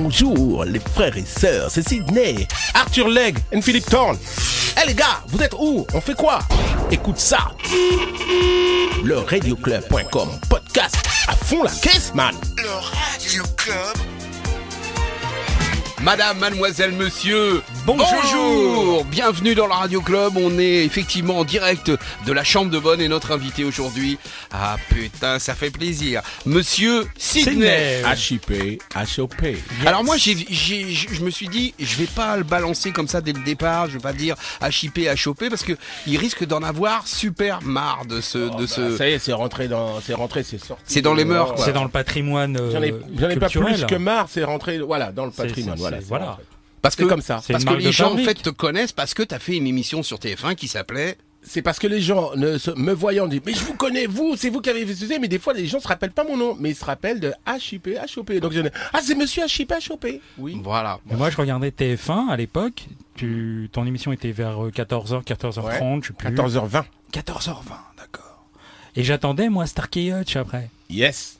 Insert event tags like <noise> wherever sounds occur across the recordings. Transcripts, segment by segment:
bonjour les frères et sœurs, c'est Sydney, Arthur Legg et Philippe Thorne. Eh les gars, vous êtes où? On fait quoi? Écoute ça. Le radioclub.com podcast à fond la caisse, man. Le Radio Club. Madame, mademoiselle, monsieur, Bonjour. Bienvenue dans le Radio Club. On est effectivement en direct de la chambre de bonne et notre invité aujourd'hui. Ah putain, ça fait plaisir. Monsieur Sydney. HIP, HOP. Alors moi, j'ai, j'ai- je me suis dit, je vais pas le balancer comme ça dès le départ. Je vais pas dire HIP, HOP parce que il risque d'en avoir super marre de ce, de ce. Bah, ça y est, c'est rentré dans, c'est rentré, c'est sorti. C'est dans les mœurs, quoi. C'est dans le patrimoine euh, J'en ai, j'en ai pas plus que marre, c'est rentré, voilà, dans le patrimoine, c'est- voilà. Voilà. Parce que C'est comme ça. C'est Parce que les gens en fait te connaissent parce que t'as fait une émission sur TF1 qui s'appelait C'est parce que les gens ne se, me voyant disent mais je vous connais vous c'est vous qui avez fait ce mais des fois les gens se rappellent pas mon nom mais ils se rappellent de HIP HOP donc je dis ah c'est monsieur HIP HOP oui voilà. Mais moi, je regardais TF1 à l'époque. Tu, ton émission était vers euh, 14h, 14h30, je sais plus. 14h20 14h20, d'accord. Et j'attendais, moi, Starkey Hutch après, yes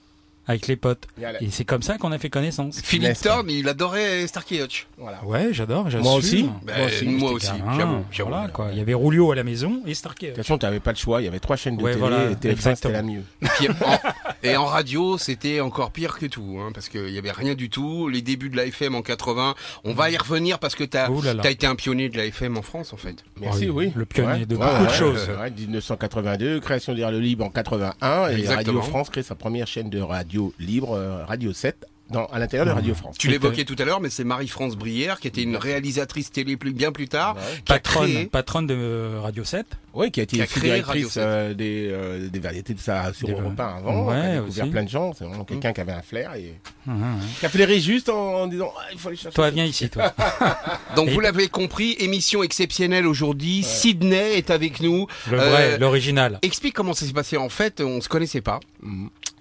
avec les potes. Et c'est comme ça qu'on a fait connaissance. Philippe Thorne, il adorait Starkey Hutch. voilà Ouais, j'adore, j'assume. Moi aussi. Ben, Moi aussi, moi c'était aussi, Ah, j'avoue, j'avoue. Voilà, quoi. Il y avait Roulio à la maison et Starkey de Hutch. toute façon tu n'avais pas le choix il y avait trois chaînes de Ouais, télé voilà, et TF1 c'était exactement. la mieux Et, puis, en, et en radio, c'était encore pire que tout, hein, parce qu'il y avait rien du tout. Les débuts de la FM en 80, on va y revenir parce que t'as as été un pionnier de la FM en France, en fait. merci Oh, oui le pionnier Ouais. de Ouais, beaucoup de choses. ouais, 1982 création de Radio Libre en 81 et. Radio France crée sa première chaîne de radio libre euh, Radio 7 dans, à l'intérieur de Radio France Tu l'évoquais tout à l'heure, mais c'est Marie-France Brière, qui était une réalisatrice télé plus, bien plus tard, Ouais. qui a Patronne, créé... patronne de euh, Radio 7. Oui, qui a été Qui a créé Radio directrice 7. euh, des, euh, des variétés de ça sur Des- Europe 1 avant, Ouais, qui a découvert aussi. plein de gens. C'est vraiment quelqu'un qui avait un flair et hum. qui a flairé juste en, en disant ah, il faut aller chercher. Toi, viens ici, toi. <laughs> Donc Et- vous l'avez compris, émission exceptionnelle aujourd'hui. Sydney est avec nous. Le Euh, vrai, l'original. Explique comment ça s'est passé. En fait, on se connaissait pas.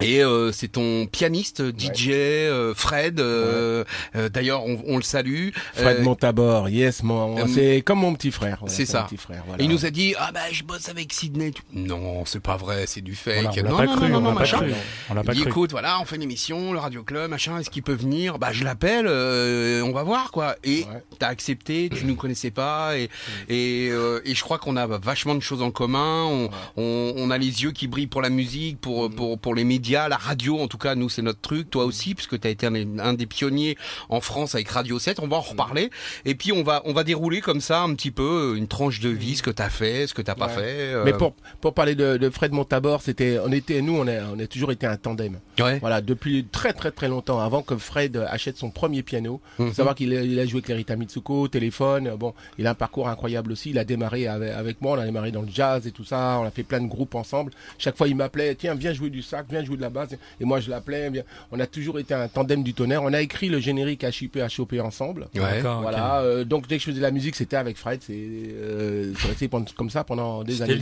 Et euh, c'est ton pianiste, DJ, euh, Fred. euh, euh, D'ailleurs, on, on le salue. Fred Euh, Montabor, yes, mon, euh, c'est comme mon petit frère. voilà, c'est ça. Mon petit frère, voilà. Il nous a dit ah bah je bosse avec Sydney. Non, c'est pas vrai, c'est du fake. Voilà, on non, pas non, cru, non, on non, pas machin. cru. On l'a Il pas dit cru. écoute, voilà, on fait une émission, le Radio Club, machin, est-ce qu'il peut venir Bah je l'appelle, euh, on va voir quoi. Et Ouais. t'as accepté, tu nous connaissais pas et et, euh, et je crois qu'on a vachement de choses en commun. On, on, on a les yeux qui brillent pour la musique, pour pour pour les médias, la radio. En tout cas, nous c'est notre truc. Toi aussi, puisque t'as été un, un des pionniers en France avec Radio 7. On va en reparler. Et puis on va on va dérouler comme ça un petit peu une tranche de vie, ce que t'as fait, ce que t'as pas Ouais. fait. euh, Mais pour, pour parler de, de Fred Montabor, c'était, on était, nous, on a, on a toujours été un tandem. ouais. Voilà, depuis très très très longtemps, avant que Fred achète son premier piano. Mhm. Faut savoir qu'il a, il a joué avec Lerita Mitsuko, téléphone. Bon, il a un parcours incroyable aussi. Il a démarré avec, avec moi, on a démarré dans le jazz et tout ça. On a fait plein de groupes ensemble. Chaque fois, il m'appelait, tiens, viens jouer du sac, viens jouer de la basse. Et moi, je l'appelais. On a toujours été un tandem du tonnerre. On a écrit le générique HIP HOP ensemble. Ouais. Voilà, euh, donc dès que je faisais de la musique, c'était avec Fred. C'est euh, c'est resté comme ça pendant des années.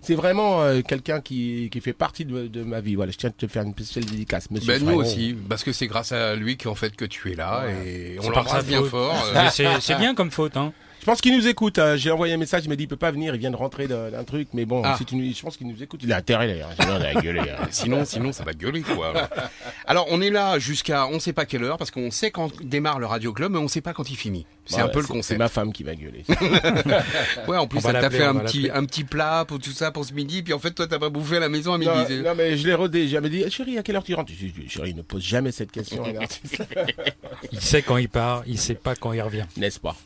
C'est vraiment euh, quelqu'un qui, qui fait partie de, de ma vie. Voilà, je tiens à te faire une spéciale dédicace, monsieur. Ben, nous Fred. aussi, parce que c'est grâce à lui qu'en fait que tu es là et on l'embrasse bien faute. fort. euh, c'est bien comme faute, hein. Je pense qu'il nous écoute. hein. J'ai envoyé un message, il m'a dit il peut pas venir, il vient de rentrer d'un truc, mais bon, Ah. si tu nous- je pense qu'il nous écoute. Il a intérêt d'ailleurs. Sinon, on a gueulé. hein. <laughs> Sinon, sinon, ça va gueuler, quoi. Alors, on est là jusqu'à on sait pas quelle heure, parce qu'on sait quand démarre le Radio Club, mais on sait pas quand il finit. C'est Ouais, un peu le C'est concept. ma femme qui va gueuler. <laughs> Ouais, en plus, On elle t'a fait un petit, un petit plat pour tout ça pour ce midi, puis en fait, toi, t'as pas bouffé à la maison à midi. non, c'est- non, mais je l'ai rodé. J'avais dit, chérie, à quelle heure tu rentres? Chérie, ne pose jamais cette question. à un artiste. Il sait quand il part, il sait pas quand il revient. N'est-ce pas?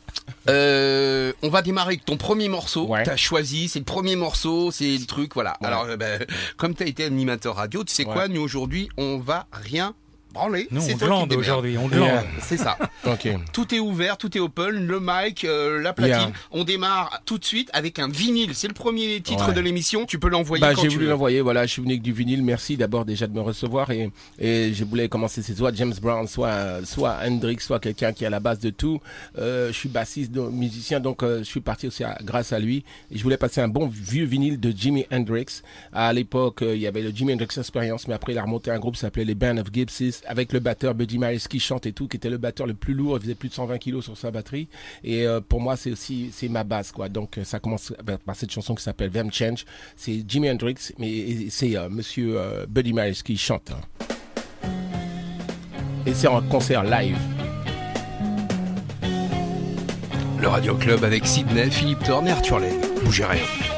Euh, on va démarrer avec ton premier morceau. Ouais. T'as choisi, c'est le premier morceau, c'est le truc, voilà. Ouais. Alors, euh, ben, comme t'as été animateur radio, tu sais Ouais. quoi, nous aujourd'hui, on va rien branler. Nous, on glande aujourd'hui, on Yeah. glande. C'est ça. <laughs> Ok. Tout est ouvert, tout est open, le mic, euh, la platine. Yeah. On démarre tout de suite avec un vinyle. C'est le premier titre Ouais. de l'émission. Tu peux l'envoyer Bah, quand j'ai voulu l'envoyer, voilà, je suis venu avec du vinyle, merci d'abord déjà de me recevoir et, et je voulais commencer, c'est soit James Brown, soit, soit Hendrix, soit quelqu'un qui est à la base de tout. Euh, je suis bassiste, donc, musicien, donc euh, je suis parti aussi à- grâce à lui. Et je voulais passer un bon vieux vinyle de Jimi Hendrix. À l'époque, euh, il y avait le Jimi Hendrix Experience, mais après il a remonté un groupe qui s'appelait les Band of Gypsies avec le batteur Buddy Miles qui chante et tout, qui était le batteur le plus lourd, il faisait plus de 120 kilos sur sa batterie. Et euh, pour moi, c'est aussi c'est ma base, quoi. Donc euh, ça commence par cette chanson qui s'appelle Vem Change. C'est Jimi Hendrix, mais c'est euh, Monsieur Buddy Miles qui chante. Hein. Et c'est en concert live. Le Radio Club avec Sydney, Philippe Thorne et Arthur Lane. Bougez rien.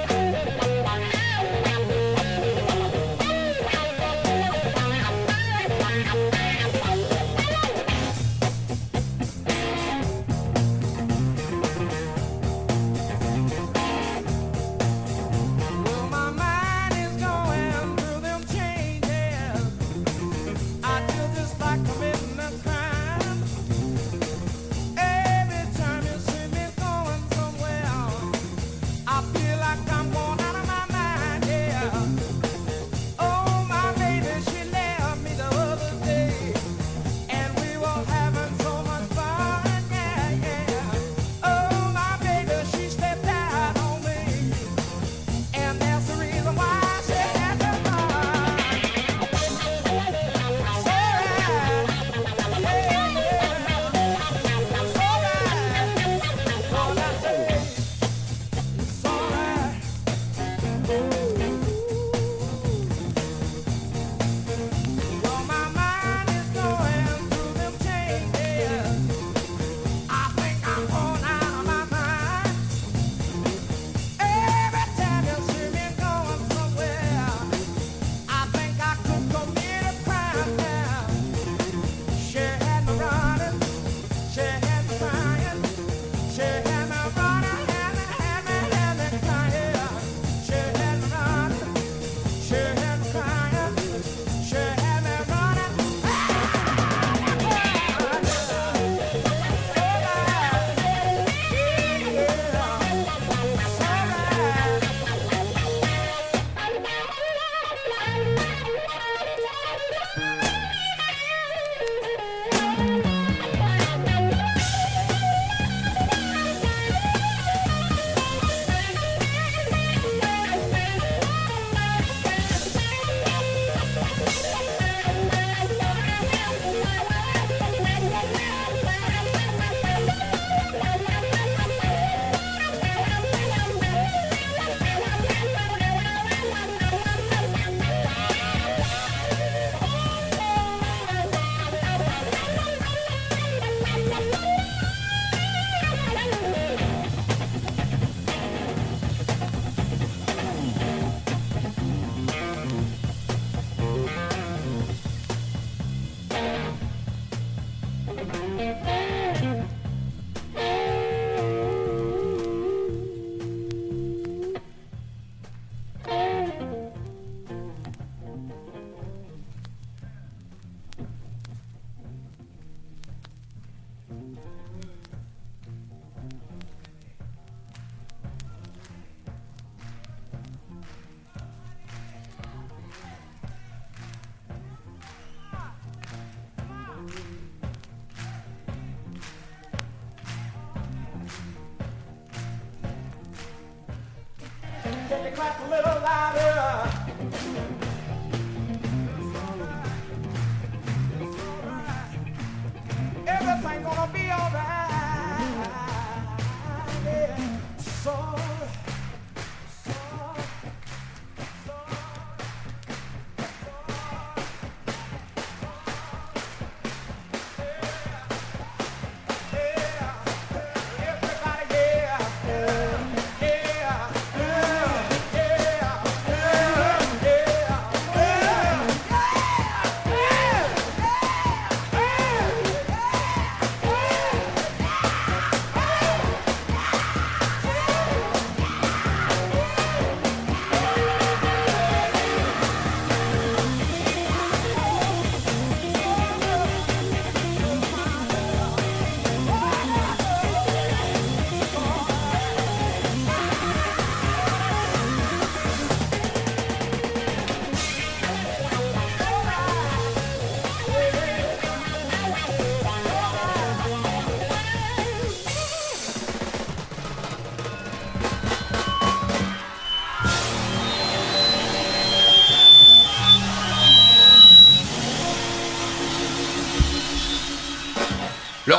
Clap a little louder?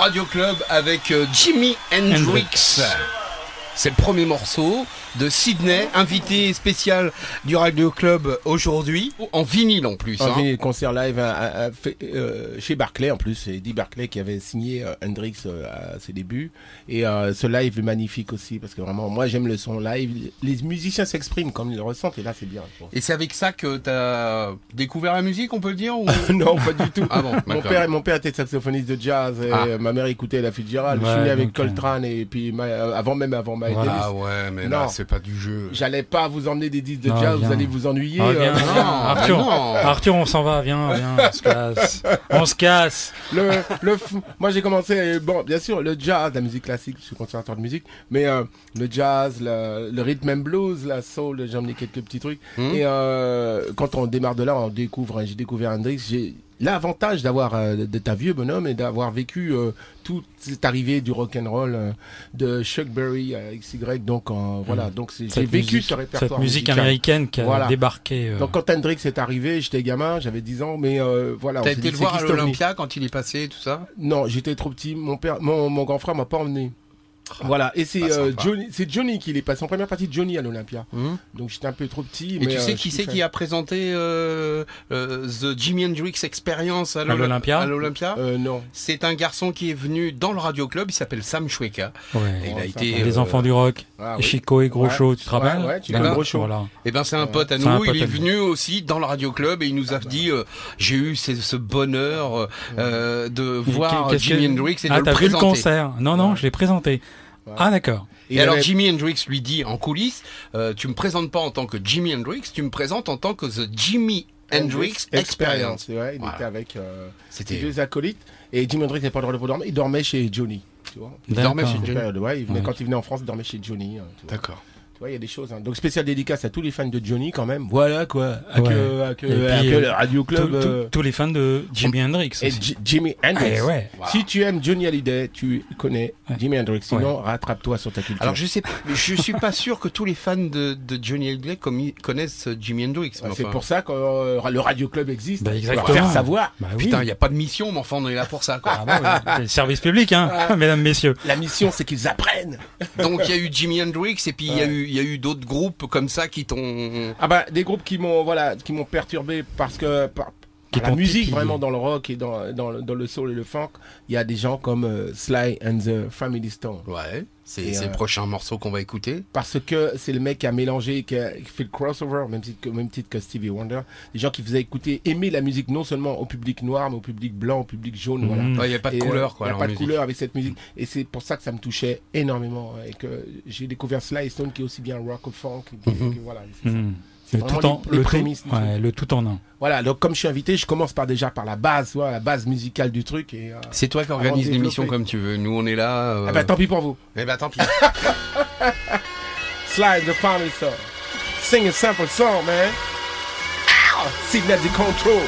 Radio Club avec euh, Jimi Hendrix. C'est le premier morceau de Sydney, invité spécial du Radio Club aujourd'hui, en vinyle en plus. Un hein. vinyle concert live à- à- à- fait, euh, chez Barclay en plus, c'est Eddie Barclay qui avait signé euh, Hendrix euh, à ses débuts et euh, ce live est magnifique aussi parce que vraiment moi j'aime le son live, les musiciens s'expriment comme ils le ressentent et là c'est bien. je. Et c'est avec ça que t'as découvert la musique, on peut le dire ou... <laughs> non pas du tout. Ah bon, Mon père, mon père était saxophoniste de jazz et Ah. ma mère écoutait la Fitzgerald. je Ouais, suis né avec Coltrane et puis ma- avant même avant Miles Voilà. Davis. Ah ouais, mais Non. là, c'est pas du jeu. J'allais pas vous emmener des disques de Non, jazz, viens. vous allez vous ennuyer. Ah, euh, non, <laughs> Arthur, non. Arthur, on s'en va, viens, viens, on se casse. On se casse. le, le fou- moi j'ai commencé bon bien sûr le jazz la musique classique je suis conservateur de musique mais euh, le jazz le, le rhythm and blues la soul j'ai emmené quelques petits trucs Hmm. et euh, quand on démarre de là on découvre j'ai découvert Hendrix j'ai l'avantage d'avoir euh, d'être un vieux bonhomme et d'avoir vécu euh, toute cette arrivée du rock and roll euh, de Chuck Berry à XY donc euh, voilà donc c'est- j'ai vécu musique- ce répertoire Cette musique musical. américaine qui a Voilà. débarqué. euh, donc quand Hendrix est arrivé j'étais gamin j'avais 10 ans mais euh, voilà T'as été dit, le voir à l'Olympia quand il est passé et tout ça? Non, j'étais trop petit. Mon père, mon, mon grand frère m'a pas emmené. Voilà, et c'est euh. Johnny, c'est Johnny qui est passé en première partie de Johnny à l'Olympia. Hum. Donc j'étais un peu trop petit. Et mais, tu euh, sais qui c'est qui a présenté euh, euh, The Jimi Hendrix Experience à l'Oly- l'Olympia à l'Olympia Euh, non. C'est un garçon qui est venu dans le Radio Club, il s'appelle Sam Shweka. ouais. Et il Oh, a été. Les enfants du rock. Ah, oui. Chico et Groucho, Ouais. tu te rappelles Ouais, ouais, Chico et Voilà. Groucho. Voilà. Eh ben c'est un pote à nous, pote il est venu aussi dans le Radio Club et il nous a dit euh, j'ai eu ce, ce bonheur de voir Jimi Hendrix et Ah, de t'as le vu le présenter. concert? Non, non, je l'ai présenté. Ah, d'accord. Et, alors avait- Jimi Hendrix lui dit en coulisses euh, tu me présentes pas en tant que Jimi Hendrix, tu me présentes en tant que The Jimi Hendrix Experience. Ouais, il Voilà. était avec euh, C'était deux acolytes. Et Jimi Hendrix n'avait pas le droit de dormir. Il dormait chez Johnny. Tu vois. Il dormait chez Johnny. Ouais, il venait, Ouais. Quand il venait en France, il dormait chez Johnny. hein. D'accord. Tu vois, il y a des choses. hein. Donc spécial dédicace à tous les fans de Johnny quand même. Voilà quoi. À Ouais. que, à que, Et à puis, que euh, le Radio Tous- Club. tous- euh, Tous les fans de Jimi Hendrix et Jimi Hendrix. Eh ouais. Si tu aimes Johnny Hallyday, tu connais Ouais. Jimi Hendrix. Sinon, rattrape-toi sur ta culture. Alors je sais, je suis pas sûr que tous les fans de, de Johnny Hallyday connaissent Jimi Hendrix. Ouais, c'est enfin, pour ça que euh, le Radio Club existe. Bah, pour exactement. faire savoir. Bah oui. Putain, il y a pas de mission, mais enfin on est là pour ça. Quoi. Ah bah le service public, hein, <laughs> mesdames, messieurs. La mission, c'est qu'ils apprennent. Donc il y a eu Jimi Hendrix et puis il y a Ouais. Il y a eu d'autres groupes comme ça qui t'ont. Ah bah des groupes qui m'ont voilà qui m'ont perturbé parce que Qui la musique vraiment dans le rock et dans dans, le- dans le soul et le funk, il y a des gens comme euh, Sly and the Family Stone Ouais. C'est euh, le prochain morceau qu'on va écouter. parce que c'est le mec qui a mélangé qui a qui fait le crossover même titre que même titre que Stevie Wonder, des gens qui faisaient écouter aimer la musique non seulement au public noir mais au public blanc, au public jaune, Mhm. voilà. Ouais, Il y a pas de Et, euh, couleur quoi. Il n'y a pas de musique. couleur avec cette musique. Et c'est pour ça que ça me touchait énormément. Et que j'ai découvert Sly Stone qui est aussi bien rock que funk. et Mhm. que voilà, Le tout en, les- les le, prémices tout, du ouais, le tout en un. Voilà, donc comme je suis invité, je commence par déjà par la base, voilà, la base musicale du truc. Et, euh, C'est toi qui organise l'émission comme tu veux. Nous on est là. euh, Ah bah tant pis pour vous. Eh bah tant pis. <laughs> Slide the family song. Sing a simple song, man. Ow! Signal the control.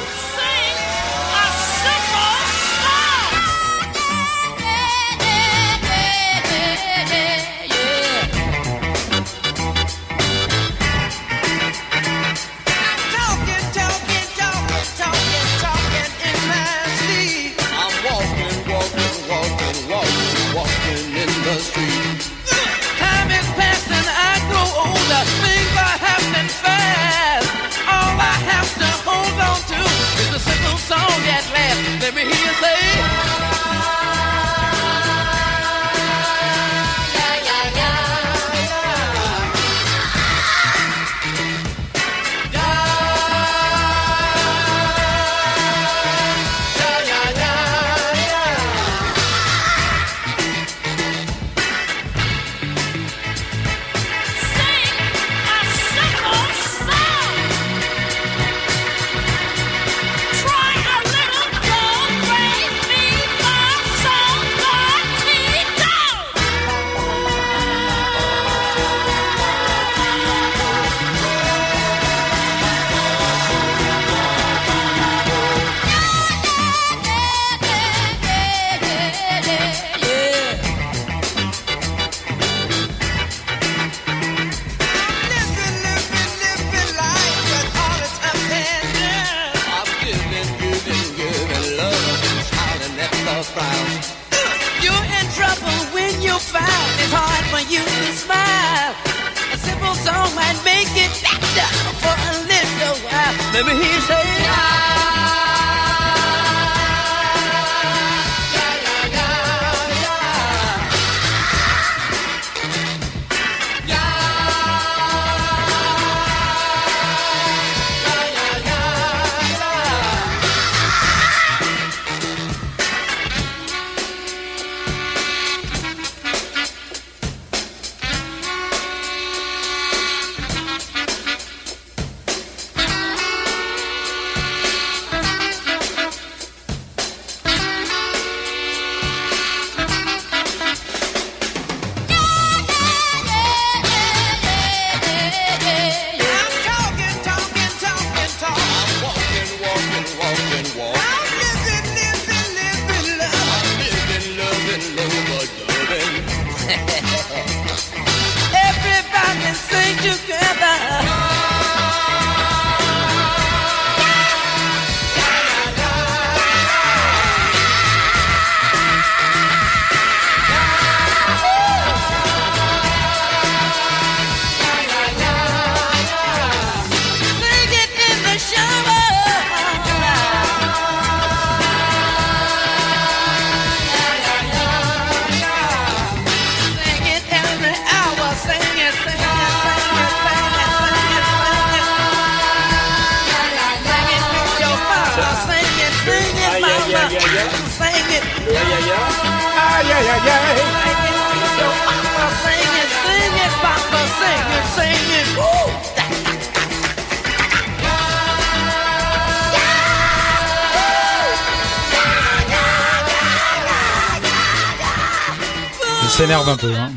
Il s'énerve un peu. Hein.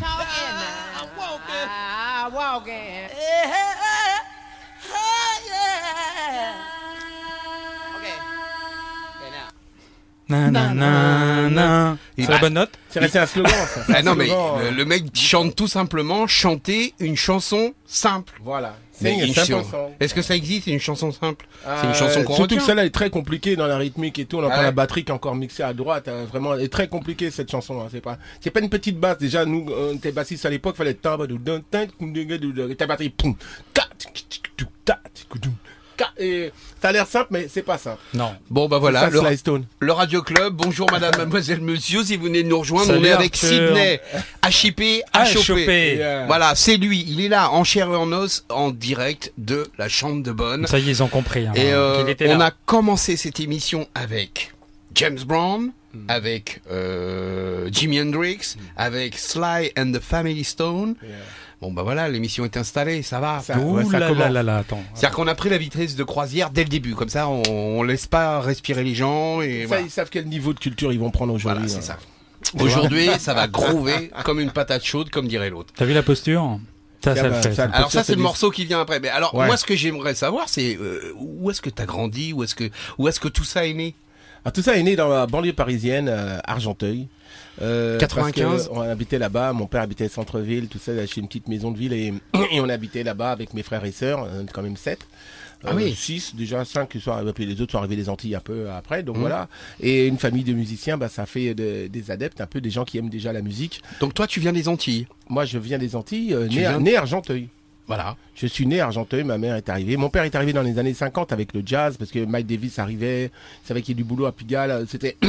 C'est bah- la bonne note C'est resté un slogan, ça. C'est Ah un non mais slogan, le, euh, le mec chante tout simplement chanter une chanson simple. Voilà. Une song. Est-ce que ça existe une chanson simple C'est une Euh, chanson qu'on Surtout que celle-là est très compliquée dans la rythmique et tout. On entend Ah ouais. la batterie qui est encore mixée à droite. hein, vraiment, elle est très compliquée cette chanson. Hein. C'est pas, c'est pas une petite basse. Déjà, nous, on était bassistes à l'époque, fallait ta batterie, poum, ça a l'air simple, mais c'est pas simple. Non. Bon bah voilà, Ça, le, Sly Stone. le Radio Club. Bonjour madame, <laughs> mademoiselle, monsieur, si vous venez de nous rejoindre, on est avec Arthur. Sydney, HIP, HOP. Voilà, c'est lui, il est là en chair et en os en direct de la chambre de bonne. Ça y est, ils ont compris. Hein, Et euh, on a commencé cette émission avec James Brown, avec euh, Jimi Hendrix, avec Sly and the Family Stone. Bon bah voilà, l'émission est installée, ça va. Ça- Ouh ouais, ça là là là là, attends. C'est-à-dire qu'on a pris la vitesse de croisière dès le début, comme ça on, on laisse pas respirer les gens et Ça, voilà. ils savent quel niveau de culture ils vont prendre aujourd'hui. Voilà, c'est hein. ça. <laughs> Aujourd'hui, ça va <laughs> groover comme une patate chaude, comme dirait l'autre. T'as vu la posture Ça, ça, Ça le va, fait. ça ça. Alors ça, c'est le morceau qui vient après. Mais alors, Ouais. moi, ce que j'aimerais savoir, c'est euh, où est-ce que t'as grandi, où est-ce que, où est-ce que tout ça est né? Alors, tout ça est né dans la banlieue parisienne, euh, Argenteuil. Euh, 95. parce que On habitait là-bas, mon père habitait centre-ville, tout ça, chez une petite maison de ville et, <clears throat> et on habitait là-bas avec mes frères et sœurs, euh, quand même sept. Ah oui. 6, déjà 5, et puis les autres sont arrivés des Antilles un peu après, Mmh. donc voilà. Et une famille de musiciens, bah, ça fait de- des adeptes, un peu des gens qui aiment déjà la musique. Donc toi, tu viens des Antilles. Moi, je viens des Antilles, euh, né, viens- né Argenteuil. Voilà. Je suis né à Argenteuil, ma mère est arrivée. Mon père est arrivé dans les années 50 avec le jazz, parce que Mike Davis arrivait, il savait qu'il y a du boulot à Pigalle. C'était <clears throat>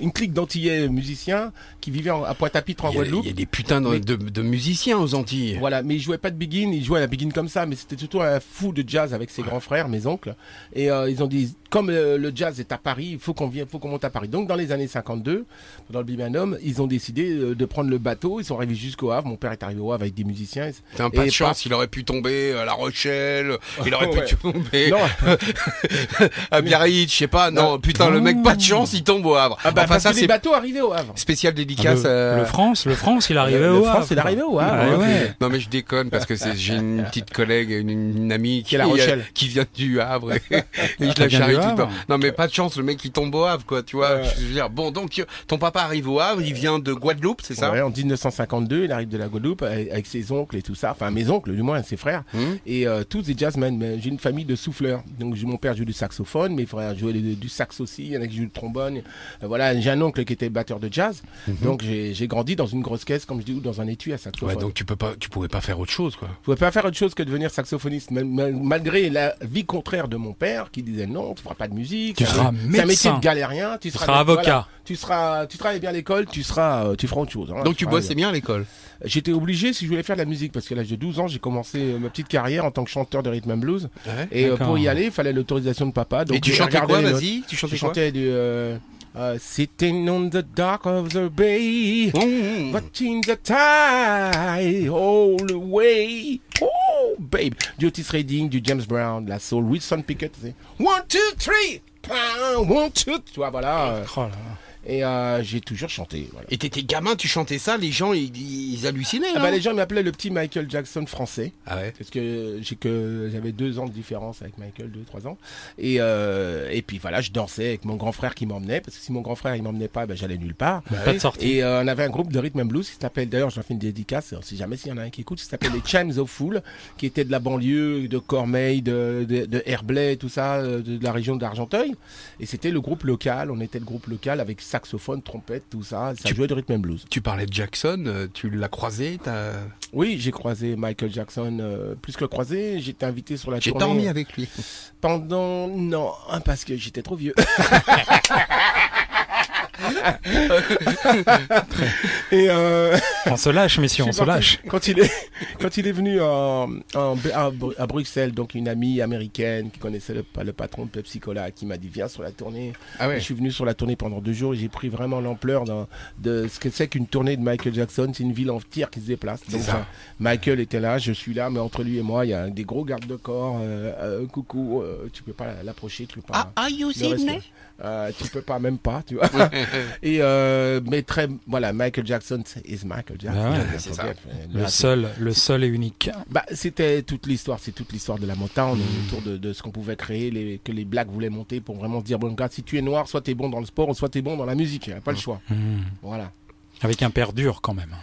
une clique d'Antillais musiciens qui vivaient en- à Pointe-à-Pitre en Guadeloupe. il y a des putains de, Mais- de- de musiciens aux Antilles. Voilà, mais il jouait pas de begin, il jouait à la begin comme ça, mais c'était surtout un fou de jazz avec ses grands frères, mes oncles. Et euh, ils ont dit, comme euh, le jazz est à Paris, il faut qu'on vienne, faut qu'on monte à Paris. Donc dans les années 52, dans le Bimanum, ils ont décidé euh, de prendre le bateau. Ils sont arrivés jusqu'au Havre. Mon père est arrivé au Havre avec des musiciens. T'as un pas Et de chance, il aurait pu tomber à La Rochelle, il <laughs> aurait pu tomber <laughs> à Biarritz, je sais pas. Non, Non. putain, le mec, pas de chance, il tombe au Havre. Ah bah, enfin, parce ça, que les c'est bateaux au Havre. spécial Ah, dédicace. le, France, le France, il arrivait le au France, Havre, il quoi. arrivait au Havre, Ah, ouais. Non mais je déconne parce que c'est- j'ai une petite collègue, une, une amie qui, Qui est La Rochelle. qui vient du Havre et, <laughs> et je qui la charrie tout le temps. Non mais pas de chance, le mec il tombe au Havre quoi, tu vois. Ouais. Je veux dire, bon donc euh, ton papa arrive au Havre, il vient de Guadeloupe, c'est ça? Ouais, en 1952, il arrive de la Guadeloupe avec, avec ses oncles et tout ça. Enfin, mes oncles. Du moins ses frères, Hum. et euh, tous des jazzmen. J'ai une famille de souffleurs. Donc j'ai- mon père joue du saxophone, mes frères jouaient du, sax aussi, il y en a qui jouent du trombone. Euh, voilà, j'ai un oncle qui était batteur de jazz. Donc j'ai grandi dans une grosse caisse, comme je dis, ou dans un étui à saxophone. Ouais, donc tu peux pas, tu pouvais pas faire autre chose, quoi. Je pouvais pas faire autre chose que devenir saxophoniste, mal- mal- malgré la vie contraire de mon père qui disait non, tu feras pas de musique. Tu seras un- C'est un métier médecin. de galérien. Tu Tu seras, seras avocat. voilà, tu seras, tu travailles bien à l'école, tu seras, euh, tu feras autre chose. hein. Donc tu feras- bossais bien à l'école. J'étais obligé si je voulais faire de la musique parce qu'à l'âge de 12 ans, j'ai commencé euh, ma petite carrière en tant que chanteur de rhythm and blues. Et euh, pour y aller, il fallait l'autorisation de papa. Donc Et tu j'ai chantais quoi, vas-y Tu chantais Je quoi chantais du euh, euh, Sitting on the dock of the bay. Mmh. Watching the tide all the way. Oh, babe. Du Otis Redding, du James Brown, de la soul, Wilson Pickett. One, two, three. One, two. Tu vois, voilà. euh, Oh là. Et euh, j'ai toujours chanté. Voilà. Et t'étais gamin, tu chantais ça, les gens ils, ils hallucinaient. Ah bah, les gens m'appelaient le petit Michael Jackson français. Ah ouais. Parce que j'ai que j'avais deux ans de différence avec Michael, deux, trois ans. Et, euh, et puis voilà, je dansais avec mon grand frère qui m'emmenait. Parce que si mon grand frère il m'emmenait pas, ben, j'allais nulle part. Pas de sortie. Et euh, on avait un groupe de rhythm and blues qui s'appelle, d'ailleurs, j'en fais une dédicace, si jamais s'il y en a un qui écoute, qui s'appelle les Chimes of Fool, qui était de la banlieue, de Cormeil, de, de, de Herblay, tout ça, euh, de, de la région d'Argenteuil. Et c'était le groupe local, on était le groupe local avec saxophone, trompette, tout ça. Ça Tu- jouait de rhythm and blues. Tu parlais de Jackson, euh, tu l'as croisé, t'as... Oui, j'ai croisé Michael Jackson, euh, plus que croisé, j'étais invité sur la j'ai tournée. dormi avec lui. Pendant... Non, parce que j'étais trop vieux. <laughs> <laughs> Et euh, On se lâche, messieurs, on se lâche. Quand il est, quand il est venu en, en- à, à Bruxelles, donc une amie américaine qui connaissait le, le patron de Pepsi Cola, qui m'a dit viens sur la tournée. Ah Je suis venu sur la tournée pendant deux jours et j'ai pris vraiment l'ampleur de ce que c'est qu'une tournée de Michael Jackson. C'est une ville entière qui se déplace. Donc ça. euh, Michael était là, je suis là, mais entre lui et moi, il y a des gros gardes de corps. euh, euh, coucou, euh, tu peux pas l'approcher, tu peux pas. are you rester. Euh, tu peux pas même pas, tu vois. <laughs> et euh, mais très voilà, Michael Jackson is Michael Jackson. Ouais, Don't c'est ça. forget. Le Là, seul, le seul et unique. bah, c'était toute l'histoire, c'est toute l'histoire de la Motown autour de, de ce qu'on pouvait créer, les, que les blacks voulaient monter pour vraiment se dire bon gars, si tu es noir, soit t'es bon dans le sport, ou soit t'es bon dans la musique, y a pas le choix. Hmm. Voilà. Avec un père dur quand même.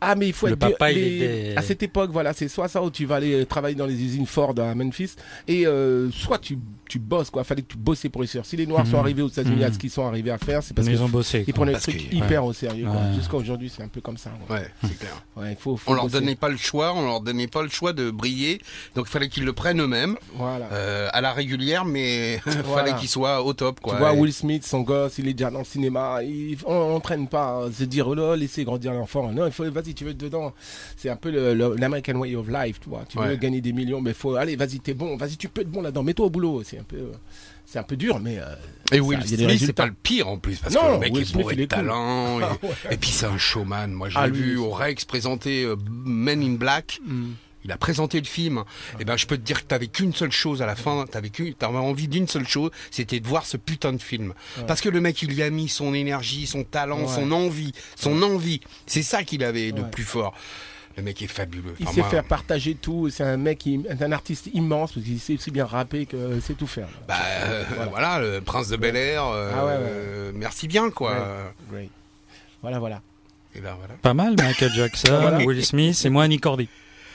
Ah mais il faut Le être papa, il était- à cette époque voilà c'est soit ça où tu vas aller euh, travailler dans les usines Ford à Memphis et euh, soit tu, tu bosses quoi fallait que tu bossais pour réussir si les noirs Mhm. sont arrivés aux États-Unis à Mhm. ce qu'ils sont arrivés à faire c'est parce Ils ont qu'ils bossé. quoi. prenaient le truc que- hyper au sérieux. Ouais. jusqu'à aujourd'hui c'est un peu comme ça ouais. Ouais, c'est <laughs> clair. Faut, faut On leur bosser. donnait pas le choix, on leur donnait pas le choix de briller, donc il fallait qu'ils le prennent eux-mêmes, voilà euh, à la régulière, mais <laughs> il Voilà. fallait qu'ils soient au top, quoi. Tu vois, Et- Will Smith, son gosse, il est déjà dans le cinéma. Il, on n'entraîne pas à se dire, oh là, laissez grandir l'enfant. Non, il faut, vas-y, tu veux être dedans. C'est un peu le- le- l'American way of life, tu vois. Tu veux gagner des millions, mais faut, allez, vas-y, t'es bon. Vas-y, tu peux être bon là-dedans. Mets-toi au boulot. C'est un peu, euh, c'est un peu dur, mais. euh, Et Will Smith, c'est pas le pire en plus, parce Non, que le mec Will est bourré il de talent. Ah et, ouais. et puis c'est un showman. Moi, je Ah, l'ai vu au Rex présenter euh, Men in Black. Il a présenté le film. Et ben, je peux te dire que t'avais qu'une seule chose à la fin. T'avais qu'une- t'avais envie d'une seule chose, c'était de voir ce putain de film. Parce que le mec, il lui a mis son énergie, son talent, Ouais. son envie, son envie. C'est ça qu'il avait de Ouais. plus fort. Le mec est fabuleux. Il Enfin, sait moi, faire partager tout. C'est un mec, qui- un artiste immense parce qu'il sait aussi bien rapper que c'est tout faire. Bah, euh, Voilà. voilà. le prince de Bel Air. euh, Ah ouais, ouais. euh, merci bien, quoi. Ouais. Great. Voilà, voilà. Et ben voilà. Pas mal, Michael Jackson, Voilà. Will Smith et moi, Annie Cordy.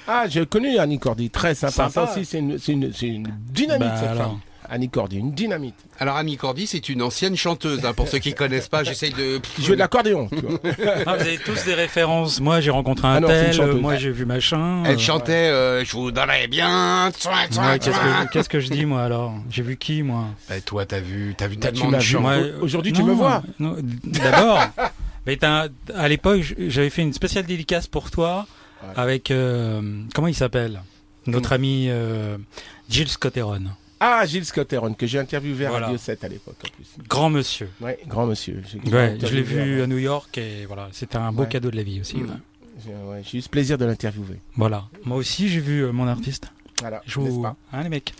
Ah, j'ai connu Annie Cordy, très sympa. Sympa. Ça aussi, c'est une, c'est une, une dynamite, Bah, cette alors. femme. Annie Cordy, une dynamite. Alors Annie Cordy, c'est une ancienne chanteuse. hein, pour ceux qui connaissent pas, j'essaye de. <laughs> Jouait de l'accordéon. <laughs> Ah, vous avez tous des références. Moi, j'ai rencontré un Ah non, tel. Moi, j'ai vu machin. Elle euh, chantait euh, Je vous donnerai bien. Ouais, Qu'est-ce que, je dis, moi, alors? J'ai vu qui, moi? Bah, toi, t'as vu, t'as vu Bah, tellement de. Ouais, Aujourd'hui, tu me vois. non, D'abord, à l'époque, j'avais fait une spéciale dédicace pour toi Ouais. avec euh, comment il s'appelle? Notre ami euh, Gilles Scotteron, Ah, Gilles Scotteron, que j'ai interviewé à Voilà. Radio 7 à l'époque, en plus. grand monsieur. Ouais, grand monsieur. Ouais, je l'ai vu à New York et voilà, c'était un beau Ouais. cadeau de la vie aussi. Mm. j'ai eu ce plaisir de l'interviewer. Voilà. Moi aussi, j'ai vu euh, mon artiste. Voilà, Je vous... pas Hein, les mecs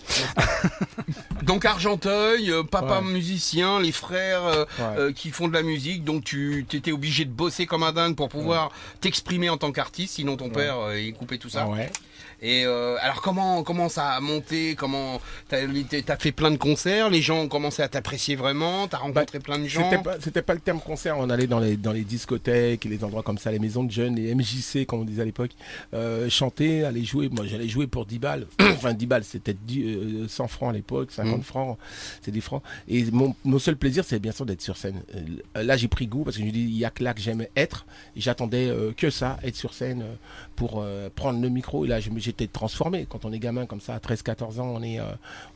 <laughs> Donc Argenteuil, euh, papa Ouais. musicien, les frères euh, Ouais. euh, qui font de la musique, donc tu étais obligé de bosser comme un dingue pour pouvoir t'exprimer en tant qu'artiste, sinon ton père euh, il coupait tout ça. Et euh, alors comment comment ça a monté? Comment t'as as fait plein de concerts? Les gens ont commencé à t'apprécier vraiment? T'as rencontré plein de gens? Bah, C'était pas, c'était pas le terme concert. On allait dans les, dans les discothèques les endroits comme ça, les maisons de jeunes, les MJC, comme on disait à l'époque, euh, chanter, aller jouer. Moi, j'allais jouer pour 10 balles. <clears throat> enfin, 10 balles, c'était 10, euh, 100 francs à l'époque, 50 Mhm. francs, c'est des francs. Et mon, mon seul plaisir, c'est bien sûr d'être sur scène. Là, j'ai pris goût parce que je me dis, il y a que là que j'aime être. J'attendais que ça, être sur scène pour prendre le micro. Et là, je me- j'étais transformé. Quand on est gamin comme ça, à 13-14 ans, on est, euh,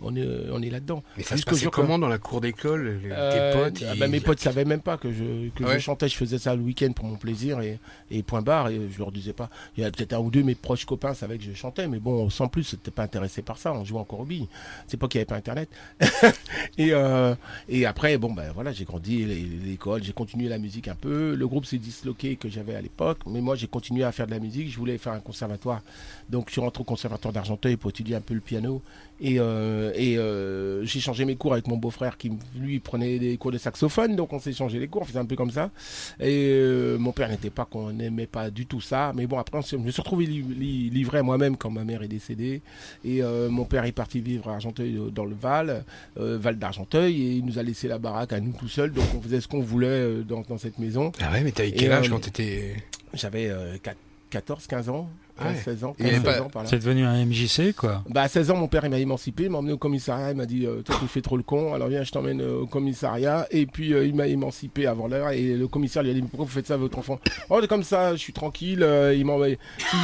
on est, on est là-dedans. Mais ça se passait comment dans la cour d'école les- euh, Tes potes ah ils- bah, mes potes savaient même pas que je que Ouais. je chantais, je faisais ça le week-end pour mon plaisir et, et point barre et je leur disais pas. Il y a peut-être un ou deux de mes proches copains savaient que je chantais, mais bon, sans plus, c'était pas intéressé par ça. On jouait encore aux billes. C'est pas qu'il y avait pas internet. <laughs> et euh, et après, bon ben voilà, j'ai grandi l'école, j'ai continué la musique un peu. Le groupe s'est disloqué que j'avais à l'époque, mais moi j'ai continué à faire de la musique. Je voulais faire un conservatoire, donc je suis rentré au conservatoire d'Argenteuil pour étudier un peu le piano. Et, euh, et euh, j'ai changé mes cours avec mon beau-frère qui, lui, prenait des cours de saxophone. Donc on s'est changé les cours, on faisait un peu comme ça. Et euh, mon père n'était pas qu'on n'aimait pas du tout ça. Mais bon, après, je me suis retrouvé li- li- livré à moi-même quand ma mère est décédée. Et mon père est parti vivre à Argenteuil, dans le Val, Val d'Argenteuil. Et il nous a laissé la baraque à nous tout seuls. Donc on faisait ce qu'on voulait dans, dans cette maison. Ah ouais, mais t'avais quel âge quand t'étais J'avais euh, 4 14, 15 ans. 15, Ouais. 16 ans, Et 15, 16 pas- ans par là. C'est devenu un MJC, quoi. Bah à 16 ans, mon père il m'a émancipé, il m'a emmené au commissariat, il m'a dit euh, toi tu fais trop le con, alors viens je t'emmène euh, au commissariat et puis euh, il m'a émancipé avant l'heure et le commissaire lui a dit pourquoi vous faites ça à votre enfant? Oh c'est comme ça, je suis tranquille, euh, il m'en si-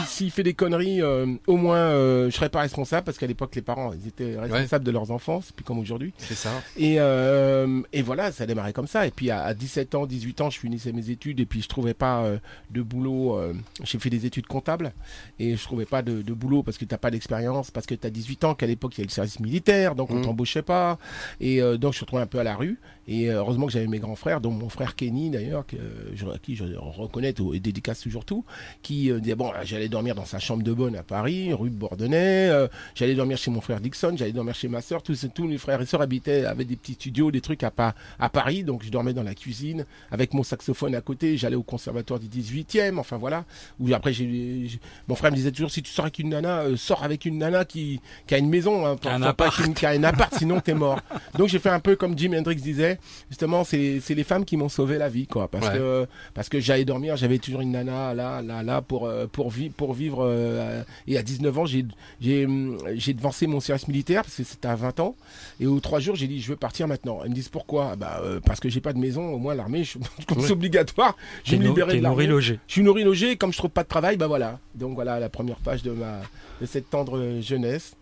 s'il fait des conneries, euh, au moins euh, je serais pas responsable parce qu'à l'époque les parents ils étaient responsables de leurs enfants, c'est plus comme aujourd'hui. C'est ça. Et, euh, et voilà, ça a démarré comme ça. Et puis à, à 17 ans, 18 ans, je finissais mes études et puis je trouvais pas euh, de boulot. euh, j'ai fait des études comptables et je trouvais pas de, de boulot parce que t'as pas d'expérience, parce que t'as 18 ans, qu'à l'époque il y a le service militaire, donc on Mhm. t'embauchait pas. Et euh, donc je me suis retrouvé un peu à la rue. Et euh, heureusement que j'avais mes grands frères, dont mon frère Kenny d'ailleurs, que, je- qui je reconnais et dédicace toujours tout, qui euh, disait bon, j'allais dormir dans sa chambre de bonne à Paris, rue de Bourdonnais, euh, j'allais dormir chez mon frère Dixon, j'allais dormir chez ma soeur, tous, tous mes frères et sœurs habitaient, avaient des petits studios, des trucs à, Pa- à Paris, donc je dormais dans la cuisine avec mon saxophone à côté, j'allais au conservatoire du 18e, enfin voilà. Où après, j'ai- mon frère me disait toujours si tu sors avec une nana, euh, sors avec une nana qui, qui a une maison, hein, Un pas une- qui a un appart, sinon t'es mort. <laughs> Donc j'ai fait un peu comme Jimi Hendrix disait, justement, c'est, les femmes qui m'ont sauvé la vie, quoi, parce Ouais. que parce que j'allais dormir, j'avais toujours une nana là, là, là pour euh, pour vivre, pour vivre. euh, et à 19 ans, j'ai j'ai j'ai devancé mon service militaire parce que c'était à 20 ans. Et aux trois jours, j'ai dit je veux partir maintenant. Ils me disent pourquoi? Bah euh, parce que j'ai pas de maison. Au moins l'armée, je- <laughs> c'est obligatoire, je vais me libérer de l'armée. nourri logé. Je suis nourri logé, comme je trouve pas de travail, bah voilà. Donc voilà la première page de ma de cette tendre jeunesse.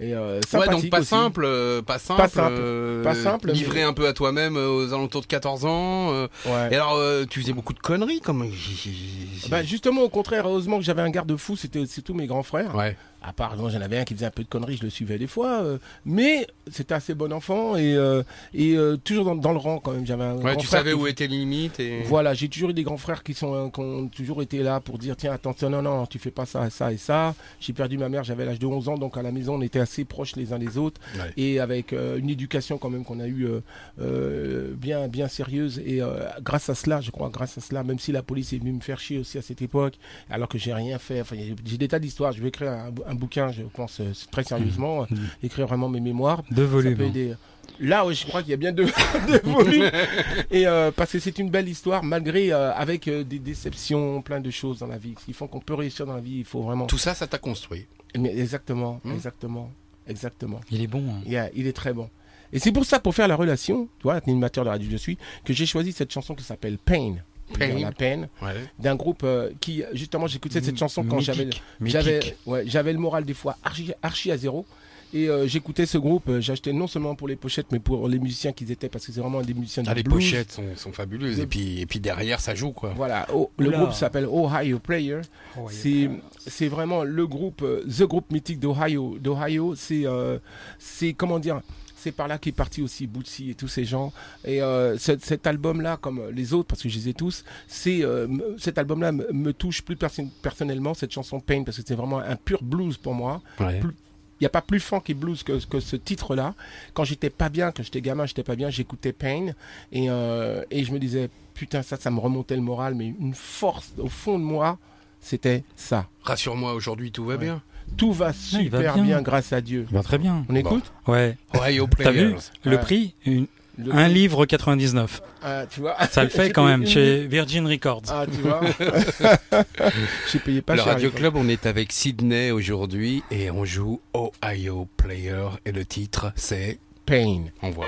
Et euh, Ouais, donc pas simple, euh, pas simple, Pas simple, euh, pas simple, livré mais- un peu à toi-même euh, aux alentours de 14 ans. euh. Ouais. Et alors, tu faisais beaucoup de conneries, comme. Bah justement au contraire, heureusement que j'avais un garde-fou, c'était surtout mes grands frères. ouais. À part, bon, j'en avais un qui faisait un peu de conneries, je le suivais des fois, euh, mais c'était assez bon enfant et, euh, et euh, toujours dans, dans le rang quand même. J'avais un Ouais, tu savais qui- où étaient les limites et. Voilà, j'ai toujours eu des grands frères qui sont qui ont toujours été là pour dire tiens attention non non tu fais pas ça ça et ça. J'ai perdu ma mère, j'avais l'âge de 11 ans donc à la maison on était assez proches les uns des autres Ouais. et avec une éducation quand même qu'on a eu bien bien sérieuse et grâce à cela je crois grâce à cela même si la police est venue me faire chier aussi à cette époque alors que j'ai rien fait enfin j'ai- des tas d'histoires je vais écrire un, un bouquin je pense euh, très sérieusement euh, Mhm. écrire vraiment mes mémoires Deux ça volumes. peut aider. Là, oui, je crois qu'il y a bien deux, <laughs> deux <laughs> volumes. Et euh, parce que c'est une belle histoire, malgré euh, avec euh, des déceptions, plein de choses dans la vie, qui font qu'on peut réussir dans la vie. Il faut vraiment. Tout ça, ça t'a construit. Mais exactement, Hmm. exactement, exactement. Il est bon. hein. Il, est très bon. Et c'est pour ça, pour faire la relation, tu vois, l'animateur de la radio que je suis, que j'ai choisi cette chanson qui s'appelle Pain. Pain. La peine Ouais. d'un groupe euh, qui justement j'écoutais cette chanson quand Mythique, j'avais j'avais ouais, j'avais le moral des fois archi, archi à zéro. Et euh, j'écoutais ce groupe, euh, j'achetais non seulement pour les pochettes, mais pour les musiciens qu'ils étaient, parce que c'est vraiment des musiciens de Ah, les blues. pochettes sont, sont fabuleuses. Et puis, et puis derrière, ça joue, quoi. Voilà, oh, le groupe s'appelle Ohio Player. Oh, C'est c'est vraiment le groupe, euh, the groupe mythique d'Ohio. D'Ohio, c'est euh, c'est comment dire. C'est par là qu'est parti aussi Bootsy et tous ces gens. Et euh, cet, cet album-là, comme les autres, parce que je les ai tous, c'est euh, cet album-là me, me touche plus perso- personnellement cette chanson Pain parce que c'est vraiment un pur blues pour moi. Ouais. il n'y a pas plus funk et blues que, que ce titre-là. Quand j'étais pas bien, quand j'étais gamin, j'étais pas bien, j'écoutais Pain et, euh, et je me disais, putain, ça, ça me remontait le moral, mais une force au fond de moi, c'était ça. Rassure-moi, aujourd'hui tout va bien. Tout va Ah, il va super bien. bien. grâce à Dieu. Va très bien. On écoute Ouais. Ohio T'as vu Players. le prix une- Le- Un livre 99. Ah, tu vois Ça le fait <laughs> quand même une- chez Virgin Records. Ah, tu vois <laughs> J'ai payé pas le cher. à Radio. Club, on est avec Sydney aujourd'hui et on joue Ohio Player et le titre c'est Pain. on voit.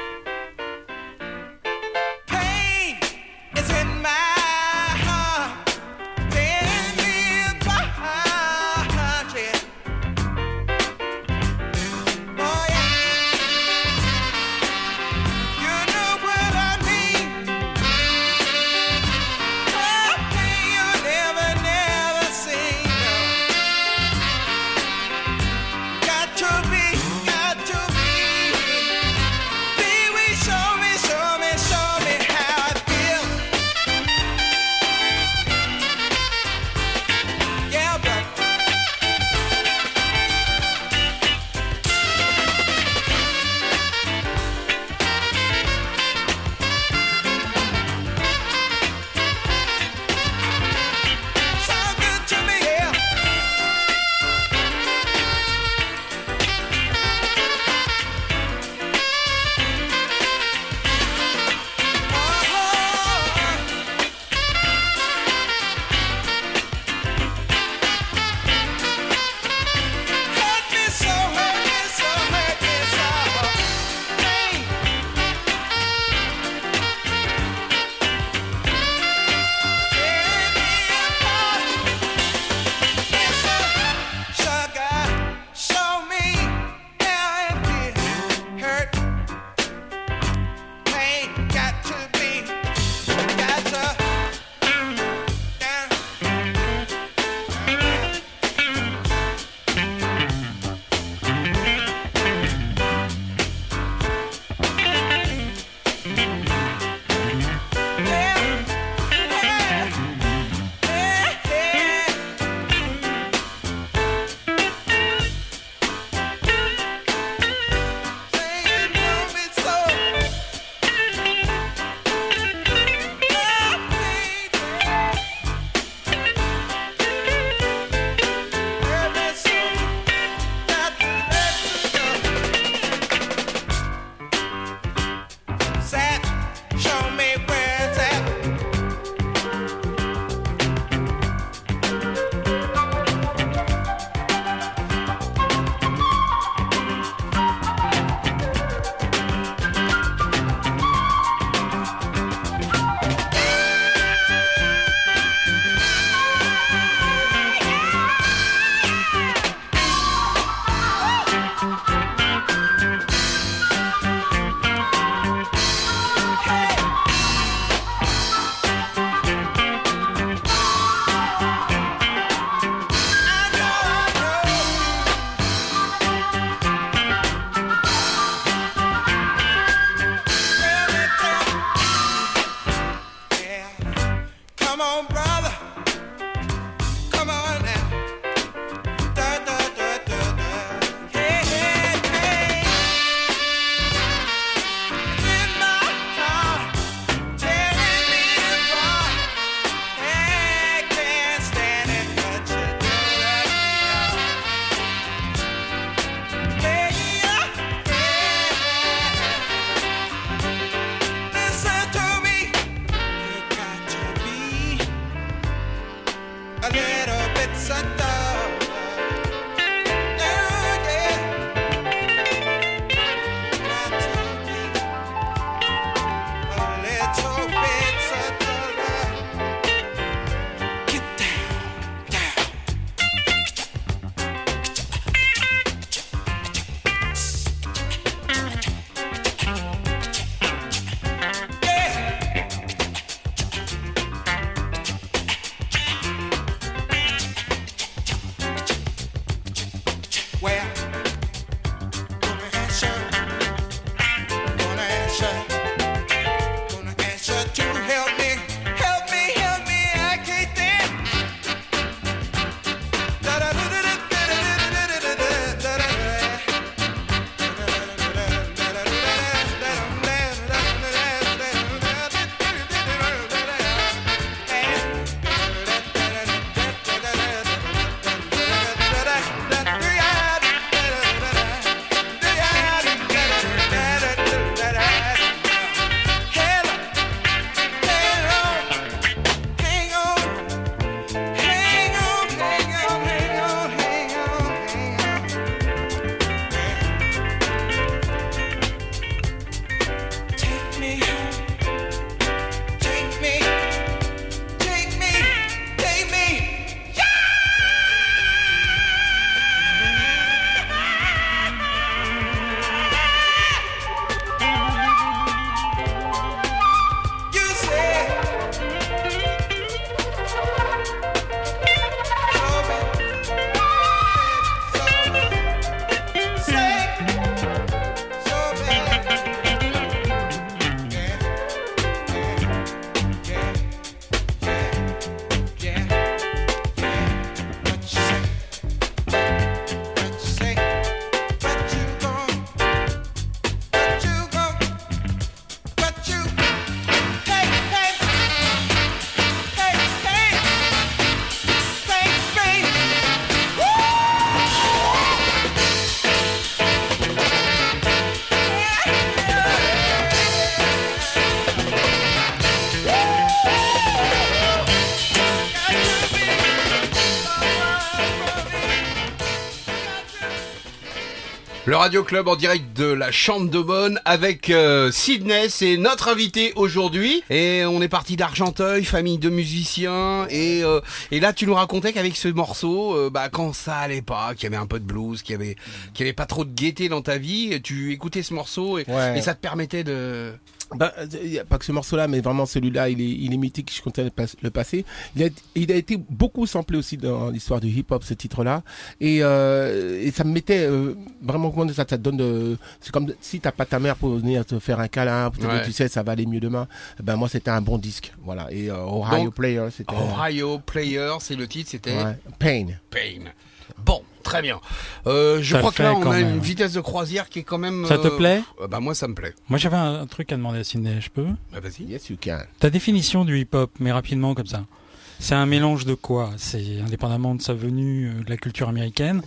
Come on, brother. Radio Club en direct de la Chambre de Bonne avec euh, Sydney, c'est notre invité aujourd'hui. Et on est parti d'Argenteuil, famille de musiciens. Et, euh, et là, tu nous racontais qu'avec ce morceau, euh, bah, quand ça allait pas, qu'il y avait un peu de blues, qu'il y avait, qu'il y avait pas trop de gaieté dans ta vie, tu écoutais ce morceau et, Ouais. et ça te permettait de... Bah, il y a pas que ce morceau-là, mais vraiment celui-là, il est, il est mythique. Je comptais le, pas- le passer. Il a, il a été beaucoup samplé aussi dans l'histoire du hip-hop, ce titre-là. Et, euh, et ça me mettait euh, vraiment comment dire ça, ça te donne de. C'est comme si t'as pas ta mère pour venir te faire un câlin, pour te dire, Ouais. tu sais, ça va aller mieux demain. Ben moi, c'était un bon disque, voilà. Et euh, Ohio Donc, Player, c'était. Ohio Player, c'est le titre, c'était ouais, Pain. Pain. Bon, très bien. Euh, je Ça crois le que là, fait on quand a même. une vitesse de croisière qui est quand même... Ça te euh, plaît euh, Bah moi, ça me plaît. Moi, j'avais un, un truc à demander à Sydney, je peux Bah vas-y. Yes, you can. Ta définition du hip-hop, mais rapidement comme ça. C'est un mélange de quoi? C'est indépendamment de sa venue euh, de la culture américaine.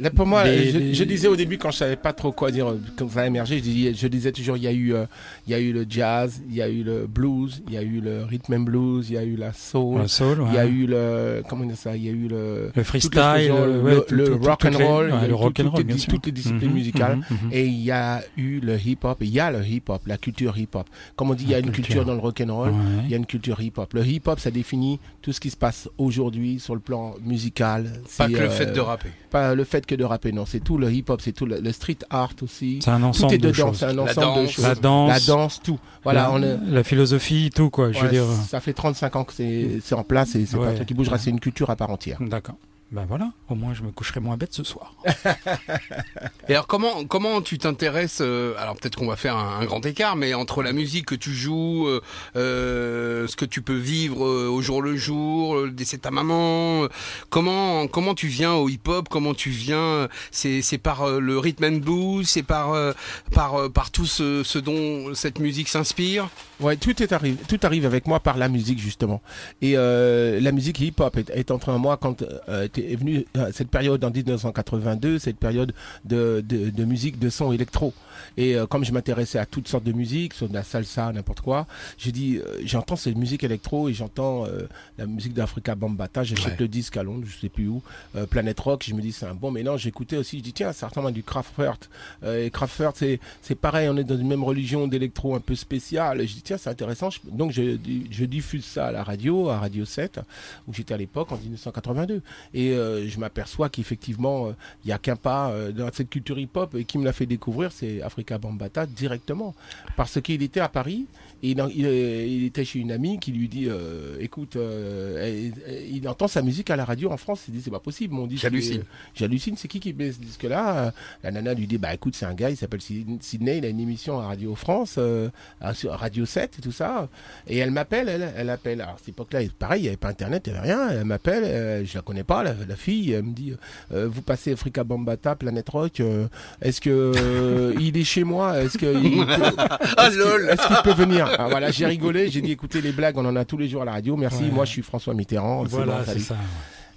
Là, pour moi, Des- je, des- je disais au début quand je savais pas trop quoi dire, euh, quand ça a émergé, je disais, je disais toujours, il y a eu, euh, il y a eu le jazz, il y a eu le blues, il y a eu le rhythm and blues, il y a eu la soul, il y a eu le, comment dire ça, il y a eu le, le freestyle, euh, le, ouais, le, le rock toutes and les- roll, ouais, le rock tout- and roll, toutes, bien sûr. toutes les disciplines Mhm, musicales. mhm, mhm. Et il y a eu le hip-hop, et il y a le hip-hop, la culture hip-hop. Comme on dit, il y a une culture. culture dans le rock and roll, Ouais. il y a une culture hip-hop. Le hip-hop, ça définit tout ce qui se passe aujourd'hui sur le plan musical. Pas que le euh, fait de rapper. pas le fait que de rapper, non, c'est tout le hip-hop, c'est tout le, le street art aussi. C'est un Tout ensemble est de dedans, choses. un La de danse. choses. La danse, La danse, tout. Voilà, la, on est. la philosophie, tout quoi. Je ouais, veux dire. Ça fait 35 ans que c'est c'est en place et c'est pas un truc qui bougera, c'est une culture à part entière. D'accord. Ben voilà, au moins je me coucherai moins bête ce soir. <laughs> Et alors comment comment tu t'intéresses euh, Alors peut-être qu'on va faire un, un grand écart, mais entre la musique que tu joues, euh, euh, ce que tu peux vivre euh, au jour le jour, euh, le décès de ta maman, euh, comment comment tu viens au hip-hop Comment tu viens C'est c'est par euh, le rhythm and blues, c'est par euh, par euh, par tout ce, ce dont cette musique s'inspire? Ouais, tout est arrivé, tout arrive avec moi par la musique justement. Et euh, la musique hip-hop est, est entrée en moi quand euh, était- est venue euh, cette période en 1982, cette période de, de, de musique de son électro. Et euh, comme je m'intéressais à toutes sortes de musique, sur de la salsa, n'importe quoi, j'ai dit, euh, j'entends cette musique électro et j'entends euh, la musique d'Africa Bambata. J'achète Ouais. le disque à Londres, je sais plus où, Planet Rock. Je me dis c'est un bon mélange. J'écoutais aussi, je dis tiens, à du Kraftwerk. Et Kraftwerk, c'est c'est pareil, on est dans une même religion d'électro un peu spéciale. Et je dis tiens, c'est intéressant. Je- donc je, je diffuse ça à la radio, à Radio 7, où j'étais à l'époque en 1982. Et je m'aperçois qu'effectivement, il y a qu'un pas dans cette culture hip-hop et qui me l'a fait découvrir, c'est Africa Bambata directement, parce qu'il était à Paris. Et il, il, euh, il était chez une amie qui lui dit euh, écoute euh, il entend sa musique à la radio en France. Il dit c'est pas possible. Mon disque J'hallucine. est- j'hallucine c'est qui qui met ce disque là la nana lui dit bah écoute c'est un gars il s'appelle Syd- Sydney il a une émission à Radio France euh, à- Radio 7 et tout ça. Et elle m'appelle elle elle appelle. Alors à cette époque là pareil il y avait pas internet il y avait rien. Elle m'appelle euh, je la connais pas la, la fille. Elle me dit euh, vous passez Africa Bambata Planet Rock euh, est-ce que euh, il est chez moi? Est-ce <laughs> Ah qu'il peut venir? Ah, Voilà, j'ai rigolé, j'ai dit écoutez les blagues, on en a tous les jours à la radio. Merci, Ouais. moi je suis François Mitterrand. Voilà, bon, c'est ça.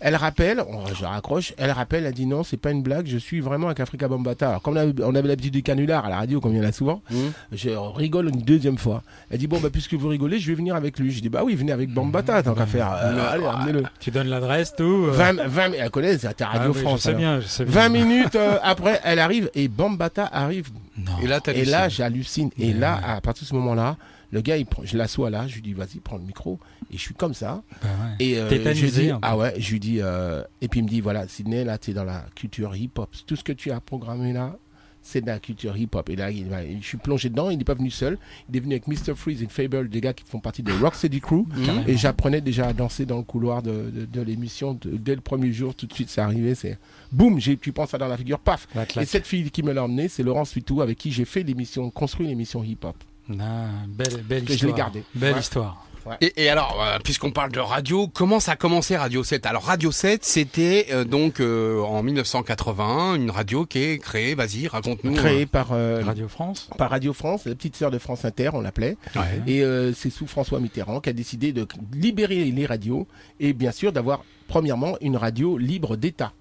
Elle rappelle, on- je raccroche, elle rappelle, elle dit non, c'est pas une blague, je suis vraiment avec Africa Bambata. Alors comme on avait, on avait l'habitude du canular à la radio, comme il y en a souvent, Mhm. je rigole une deuxième fois. Elle dit bon bah puisque vous rigolez, je vais venir avec lui. Je dis bah oui, venez avec Bambata tant qu'à faire. Euh, allez, emmenez-le. Tu donnes l'adresse, tout. euh. 20, 20, elle connaît, c'est à Ah Radio oui, France. Je sais alors. bien, je sais bien. 20 <laughs> minutes euh, après, elle arrive et Bambata arrive Non. Et là, t'as et là, j'hallucine. Et là, à partir de ce moment-là, le gars, il prend, je l'assois là, je lui dis, vas-y, prends le micro. Et je suis comme ça. Bah ouais. Et euh, je dis, ah ouais, je lui dis, euh, et puis il me dit, voilà, Sydney, là, tu es dans la culture hip-hop. Tout ce que tu as programmé là, c'est de la culture hip-hop. Et là, il, je suis plongé dedans. Il n'est pas venu seul. Il est venu avec Mr. Freeze et Fable, des gars qui font partie de Rocksteady Crew. Mhm. Et j'apprenais déjà à danser dans le couloir de, de, de l'émission. Dès le premier jour, tout de suite, c'est arrivé. C'est boum, tu penses ça dans la figure, paf. La Et cette fille qui me l'a emmené, c'est Laurence Suitou, avec qui j'ai fait l'émission, construit l'émission hip-hop. Ah, belle, belle Que je histoire. l'ai gardé. Belle Ouais. histoire. Et, et alors, euh, puisqu'on parle de radio, comment ça a commencé Radio 7 Alors Radio 7, c'était euh, donc euh, en 1981 une radio qui est créée. Vas-y, raconte-nous. Créé par, euh, Radio France. par Radio France, la petite sœur de France Inter, on l'appelait. Ouais. Et euh, c'est sous François Mitterrand qui a décidé de libérer les radios et bien sûr d'avoir premièrement une radio libre d'État.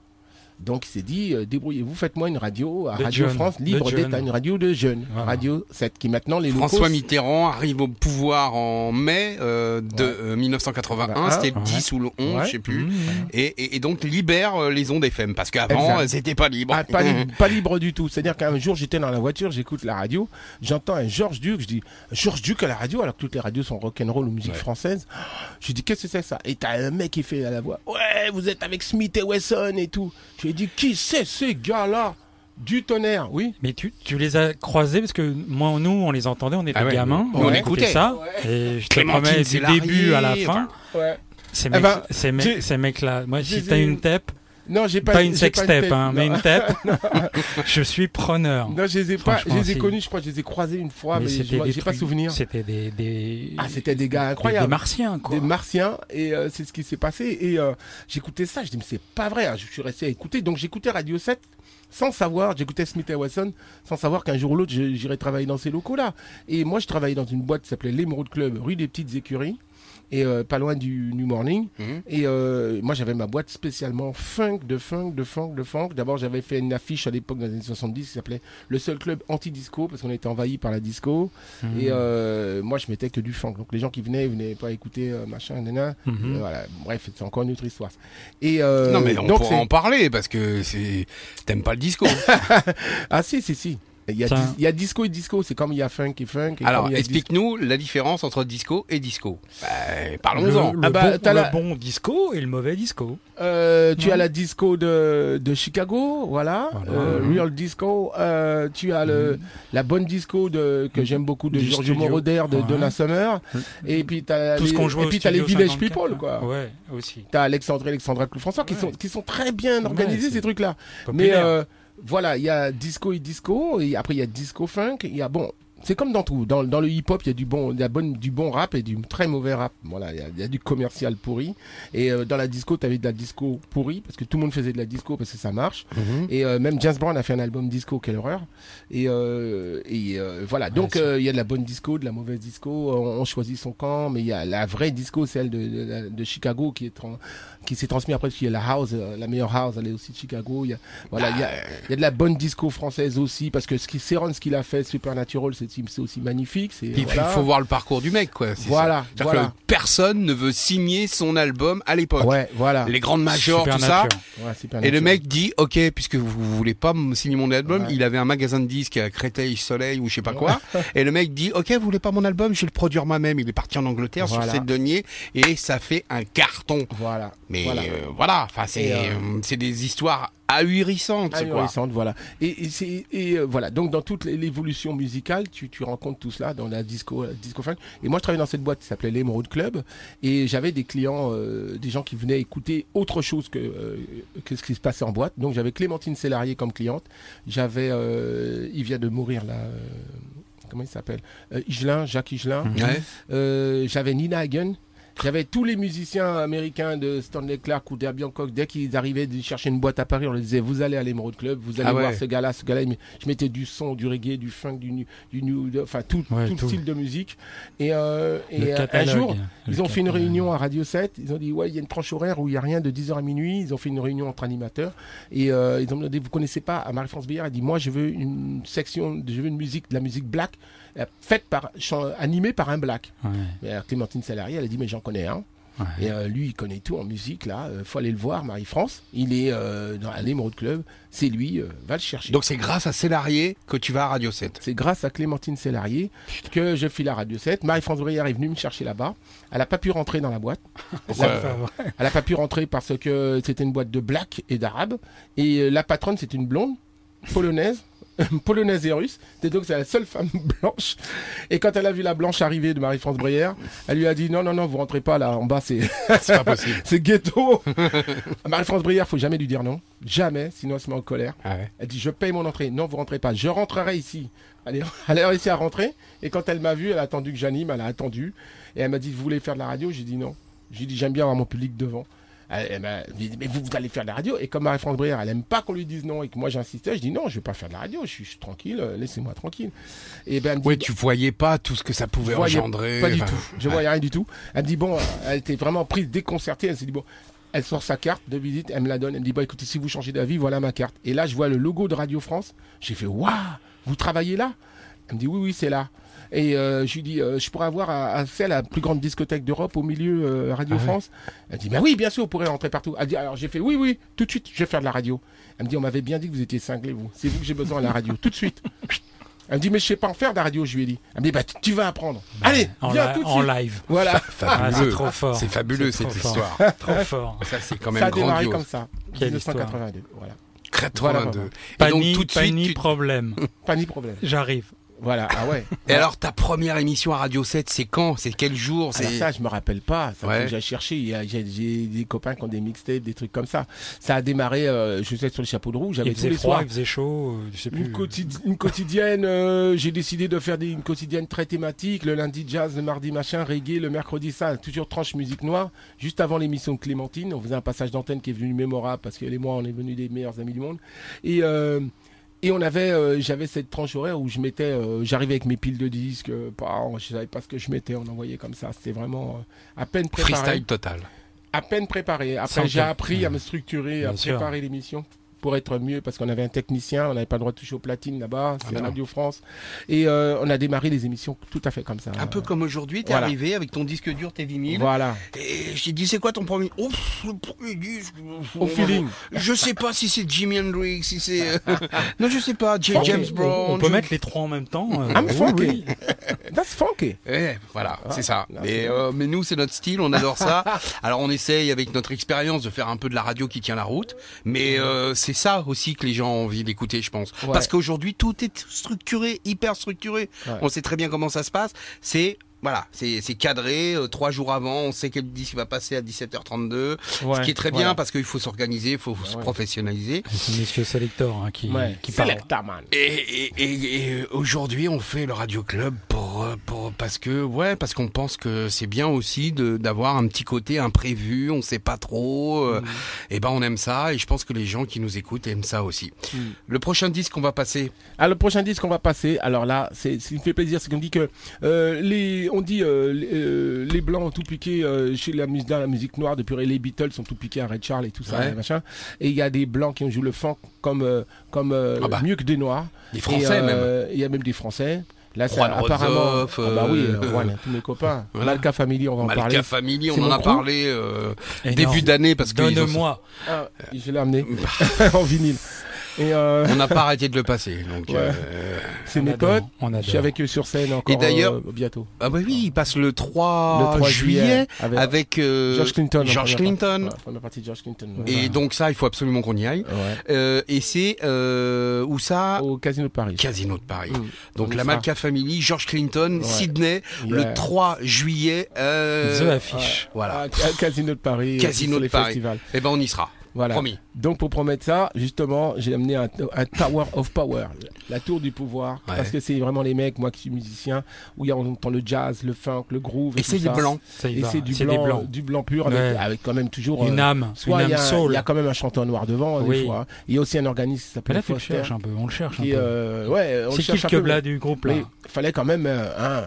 Donc il s'est dit, euh, débrouillez-vous, faites-moi une radio à De Radio France, libre d'État, une radio de jeunes, Voilà. Radio 7, qui maintenant les locaux... François Mitterrand arrive au pouvoir en mai euh, de Ouais. euh, 1981, Ah, c'était le ouais. 10 ou le 11, Ouais. je sais plus. Mmh. Et, et, et donc libère euh, les ondes FM parce qu'avant euh, c'était pas libre. Ah, pas, libre, <laughs> pas libre du tout. C'est-à-dire qu'un jour, j'étais dans la voiture, j'écoute la radio, j'entends un Georges Duc, je dis Georges Duc à la radio, alors que toutes les radios sont rock'n'roll ou musique française. Je dis qu'est-ce que c'est ça? Et t'as un mec qui fait à la voix Ouais, vous êtes avec Smith et Wesson et tout. Je ai dit qui c'est ces gars-là Du tonnerre, oui. Mais tu, tu les as croisés parce que moi, nous, on les entendait, on était Ah ouais, gamins, nous, on écoutait ça. Et je te promets, du début à la fin, Ouais. ces Eh mecs, ben, ces mecs, j'ai- ces mecs-là. Moi, j'ai- si t'as une tape, Non, j'ai pas, pas, une sextape, tape, hein, mais une tape, <laughs> je suis preneur. Non, je les ai pas, je les ai connus, je crois que je les ai croisés une fois, mais, des j'ai pas souvenir. C'était des, des, Ah, c'était des gars incroyables. des martiens, quoi. des martiens et euh, c'est ce qui s'est passé et euh, j'écoutais ça je dis mais c'est pas vrai hein. je suis resté à écouter donc j'écoutais Radio 7 sans savoir j'écoutais Smith et Wesson sans savoir qu'un jour ou l'autre j'irais travailler dans ces locaux là et moi je travaillais dans une boîte qui s'appelait l'Emerald Club rue des Petites Écuries et euh, pas loin du New Morning Mhm. et euh, moi j'avais ma boîte spécialement funk de funk de funk de funk d'abord j'avais fait une affiche à l'époque dans les années 70 qui s'appelait le seul club anti-disco parce qu'on était envahi par la disco Mhm. et euh, moi, je mettais que du funk. Donc les gens qui venaient, ils venaient pas écouter euh, machin, nana. Mhm. Euh, voilà. Bref, c'est encore une autre histoire. Et euh, non mais on donc pourra en parler parce que c'est t'aimes pas le disco. <laughs> ah si si si. Il y, a Tiens. dis- il y a disco et disco, c'est comme il y a funk et funk. Et Alors explique-nous la différence entre disco et disco. Bah, le, Parlons-en. le Ah bah, bon, le la- bon disco et le mauvais disco. dis- Euh, tu as la disco de, de Chicago, voilà, Voilà. Euh, Mhm. Real Disco. Euh, tu as le, la bonne disco de, que j'aime beaucoup de Du Giorgio studio. Moroder, de Ouais. Donna Summer. Et puis Tout les, joue et puis t'as les studio Village 54, People, quoi. Ouais, aussi. T'as Alexandre et Alexandra François qui sont qui sont très bien organisés ces trucs là. Mais euh, voilà, il y a disco et disco, et après il y a disco funk, il y a bon, c'est comme dans tout. Dans, dans le hip-hop, il y a du bon, bonne, du bon rap et du très mauvais rap. Voilà, il y a, il y a du commercial pourri. Et euh, dans la disco, tu avais de la disco pourrie parce que tout le monde faisait de la disco parce que ça marche. Mhm. Et euh, même James Brown a fait un album disco, quelle horreur. Et, euh, et voilà, donc il y a de la bonne disco, de la mauvaise disco. On, on choisit son camp, mais il y a la vraie disco, celle de, de, de Chicago qui est tran- qui s'est transmise après parce qu'il y a la house, la meilleure house, elle est aussi de Chicago. Il y a voilà, il y a, il y a de la bonne disco française aussi parce que ce qui Céron, ce qu'il a fait, Supernatural, c'est c'est aussi magnifique. C'est Il voilà. faut voir le parcours du mec quoi. c'est Voilà, ça. C'est-à-dire voilà. que personne ne veut signer son album à l'époque. Ouais, voilà. Les grandes majors, tout ça. Ouais, Et le mec dit, ok, puisque vous, vous voulez pas me signer mon album, Ouais. il avait un magasin de disques à Créteil Soleil ou je sais pas quoi. et le mec dit, ok, vous voulez pas mon album, je vais le produire moi-même. Il est parti en Angleterre Voilà. sur cette denier et ça fait un carton. Voilà. Mais voilà. euh, voilà, enfin c'est Et, euh, euh, c'est des histoires quoi. ahurissante, voilà. Et, et, c'est- et, euh, voilà, donc dans toute l'évolution musicale, tu, tu rencontres tout cela dans la disco, la disco funk. Et moi, je travaillais dans cette boîte qui s'appelait l'Emerald Club, et j'avais des clients, euh, des gens qui venaient écouter autre chose que, euh, que ce qui se passait en boîte. Donc j'avais Clémentine Célarier comme cliente, j'avais, euh, il vient de mourir là. euh, Comment il s'appelle? Euh, Higelin, Jacques. Euh, j'avais Nina Hagen. J'avais tous les musiciens américains de Stanley Clark ou d'Herbie Hancock. Dès qu'ils arrivaient de chercher une boîte à Paris, on leur disait Vous allez à l'Emerald Club, vous allez Ah ouais. voir ce gars-là, ce gars-là. Je mettais du son, du reggae, du funk, du, du new, enfin tout, Ouais, tout, tout. style de musique. Et, euh, et euh, un jour, ils ont fait une réunion à Radio 7. Ils ont dit Ouais, il y a une tranche horaire où il n'y a rien de 10h à minuit. Ils ont fait une réunion entre animateurs. Et euh, ils ont demandé Vous connaissez pas à Marie-France Billard? Elle dit Moi, je veux une section, je veux une musique, de la musique black, faite par, animée par un black. Ouais, alors, Clémentine Salarié, elle a dit mais j'en connais un. ouais. Et euh, lui, il connaît tout en musique là. Euh, faut aller le voir, Marie-France. Il est euh, dans l'Emerald Club. C'est lui. euh, va le chercher. Donc c'est grâce à Célarier que tu vas à Radio 7. c'est grâce à Clémentine Salarié que je file à Radio 7. Marie-France Brière est venue me chercher là-bas. Elle n'a pas pu rentrer dans la boîte. <laughs> Elle n'a pas pu rentrer parce que c'était une boîte de black et d'arabe. Et euh, la patronne, c'est une blonde, polonaise, <laughs> polonaise et russe. Et donc, c'est la seule femme <laughs> blanche. Et quand elle a vu la blanche arriver de Marie-France Brière, elle lui a dit Non, non, non, vous rentrez pas là en bas, c'est C'est pas possible. <laughs> c'est ghetto. Marie-France Brière, faut jamais lui dire non. Jamais, sinon elle se met en colère. Ah ouais. Elle dit Je paye mon entrée. Non, vous rentrez pas. Je rentrerai ici. Elle, est- elle a réussi à rentrer. Et quand elle m'a vu, elle a attendu que j'anime. Elle a attendu. Et elle m'a dit Vous voulez faire de la radio? J'ai dit non. J'ai dit J'aime bien avoir mon public devant. Elle, elle m'a dit Mais vous, vous allez faire de la radio Et comme Marie-France Brière, elle aime pas qu'on lui dise non et que moi j'insistais, je dis Non, je vais pas faire de la radio. Je suis, je suis tranquille. euh, Laissez-moi tranquille. Et ben, elle me dit, Ouais, tu voyais pas tout ce que ça pouvait Je engendrer. pas du enfin, tout. Je ouais. voyais rien du tout. Elle me dit bon, elle était vraiment prise, déconcertée. Elle s'est dit bon, Elle sort sa carte de visite, elle me la donne. Elle me dit, bah écoutez, si vous changez d'avis, voilà ma carte. Et là, je vois le logo de Radio France. J'ai fait, waouh, vous travaillez là? Elle me dit, oui, oui, c'est là. Et euh, je lui dis, euh, je pourrais avoir accès à la plus grande discothèque d'Europe au milieu euh, Radio Ah ouais. France. Elle dit, bah oui, bien sûr, vous pourrez rentrer partout. Elle dit, alors j'ai fait, oui, oui, tout de suite, je vais faire de la radio. Elle me dit, on m'avait bien dit que vous étiez cinglé, vous. C'est vous que j'ai besoin à la radio, tout de suite. <laughs> Elle me dit, mais je sais pas en faire de la radio, je lui ai dit. Elle me dit, bah tu- vas apprendre. Allez, en, viens tout de en suite. live. Voilà, Ah, c'est Fabuleux. trop fort. C'est fabuleux cette fort. histoire. <laughs> Trop fort. Ça c'est quand ça même a démarré grandiose. comme ça. Quelle 1982, voilà. 82. Voilà, Et Pas donc ni, tout de pas suite. ni tu- problème. Pas ni problème. J'arrive. Voilà, ah ouais. <laughs> Et alors ta première émission à Radio 7, c'est quand? C'est quel jour? C'est ça, je me rappelle pas. Ça Ouais. que y a- J'ai j'ai des copains qui ont des mixtapes, des trucs comme ça. Ça a démarré, euh, je sais, sur le chapeau de roue. J'avais Il tous faisait les froid, soirs. il faisait chaud, euh, je sais plus. Une, quotidi- une quotidienne, euh, j'ai décidé de faire des, une quotidienne très thématique. Le lundi jazz, le mardi machin, reggae, le mercredi ça, toujours tranche musique noire. Juste avant l'émission de Clémentine, on faisait un passage d'antenne qui est venu mémorable parce qu'elle et moi, on est venus des meilleurs amis du monde. Et euh, et on avait, euh, j'avais cette tranche horaire où je mettais, euh, j'arrivais avec mes piles de disques, euh, je savais pas ce que je mettais, on envoyait comme ça. C'était vraiment euh, à peine préparé. freestyle total. À peine préparé. Après, j'ai appris à me structurer, à Bien préparer l'émission pour être mieux parce qu'on avait un technicien, on n'avait pas le droit de toucher aux platines là-bas, c'est bah non. Radio France. Et euh, on a démarré les émissions tout à fait comme ça. Un peu comme aujourd'hui, t'es Voilà. arrivé avec ton disque dur, tes vinyles. Voilà, Et je t'ai dit, c'est quoi ton premier Oh, pff, le premier disque. au feeling. Je sais pas si c'est Jimi Hendrix, si c'est. euh, <laughs> non, je sais pas. J-. James Brown. On peut je- mettre les trois en même temps. euh, I'm oui, funky. <laughs> That's funky. Eh, voilà, c'est ça. Mais, c'est euh, mais nous, c'est notre style, on adore ça. <laughs> Alors, on essaye avec notre expérience de faire un peu de la radio qui tient la route. Mais euh, c'est ça aussi que les gens ont envie d'écouter, je pense. Ouais. Parce qu'aujourd'hui, tout est structuré, hyper structuré. Ouais. On sait très bien comment ça se passe. C'est voilà, c'est c'est cadré. euh, trois jours avant, on sait quel disque va passer à 17h32. ce qui est très bien Voilà. parce qu'il faut s'organiser, il faut se ouais. professionnaliser. C'est Monsieur Selector hein, qui, Ouais. qui parle. Selecta, man. Et, et, et, et aujourd'hui, on fait le Radio Club pour, euh, pour parce que ouais, parce qu'on pense que c'est bien aussi de d'avoir un petit côté imprévu. On sait pas trop. euh, Et ben, on aime ça. Et je pense que les gens qui nous écoutent aiment ça aussi. Mm. Le prochain disque qu'on va passer, Ah, le prochain disque qu'on va passer, alors là, c'est, ce qui me fait plaisir, c'est qu'on dit que euh, les, on dit euh, les, euh, les blancs ont tout piqué euh, chez la musique, dans la musique noire depuis les Beatles ont tout piqué à Red Charles et tout ça, Ouais. et machin. Et il y a des blancs qui ont joué le funk comme comme euh, Ah bah. mieux que des noirs. les Et, Français même. Il y a même des Français. Là, apparemment. Ah bah oui, Juan, tous mes copains. <laughs> Voilà. Malka Family, on va en Malka parler. Family, on en a parlé euh, début d'année parce que ont- Donne-moi. Ah, je l'ai amené <laughs> <laughs> en vinyle. Et euh, on n'a pas arrêté de le passer. Donc, Ouais. euh, c'est On mes adore, potes. On Je suis avec eux sur scène encore. Et d'ailleurs- euh, bientôt. ah bah oui, il passe le 3, Le 3 juillet, avec, avec euh, George Clinton. George Clinton. partie. Ouais, première partie de George Clinton. ouais. Et donc ça, il faut absolument qu'on y aille. Ouais. Euh, et c'est euh, où ça Au Casino de Paris. Casino de Paris. Mm. Donc la. Malka Family, George Clinton, Ouais. Sydney, Yeah. le 3 juillet. Euh, The affiche. Voilà. Ah, ca- Casino de Paris. Casino de Paris. festivals. Eh ben on y sera. Voilà. Promis. Donc pour promettre ça, justement, j'ai amené un, un Tower of Power, la tour du pouvoir, Ouais. parce que c'est vraiment les mecs, moi qui suis musicien, où il y a- on entend le jazz, le funk, le groove. Et tout c'est. Ça y Et c'est du blanc, du blanc pur, avec, Ouais. avec quand même toujours. Une euh, âme. soit Une il y, âme a, soul. il y a quand même un chanteur noir devant, hein, des fois. Il y a aussi un organiste qui s'appelle là, faut le Foster. chercher un peu. On le cherche un peu. euh, ouais, on le C'est cherche qui un le du groupe là mais il fallait quand même euh, un,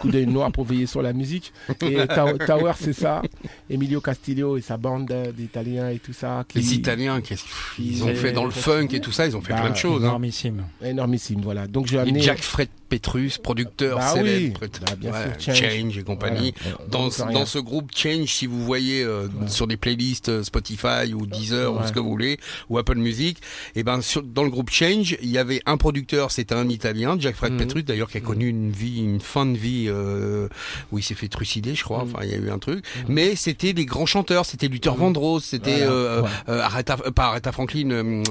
coup d'œil noir pour veiller sur la musique. Et <laughs> Tower, c'est ça. Emilio Castillo et sa bande d'Italiens et tout ça. Qui... Les Italiens, qu'est-ce qu'ils ont fait dans le funk et tout ça, ils ont fait Bah, plein de choses. Hein. Énormissime. Énormissime, voilà. Donc j'ai Et amené. Jack Fred Petrus, producteur Bah célèbre, oui. Bah, bien Ouais, sûr, Change. Change. et compagnie. Voilà. Dans, dans ce groupe Change, si vous voyez euh, sur des playlists euh, Spotify ou Deezer ou ce que vous voulez, ou Apple Music, et ben sur, dans le groupe Change, il y avait un producteur, c'était un Italien, Jack Fred Mhm. Petrus, d'ailleurs qui a connu une vie, une fin de vie euh, où il s'est fait trucider, je crois. Mhm. Enfin, il y a eu un truc. Mais c'était des grands chanteurs, c'était Luther Mhm. Vandross, c'était euh, euh, Aretha, pas Aretha Franklin,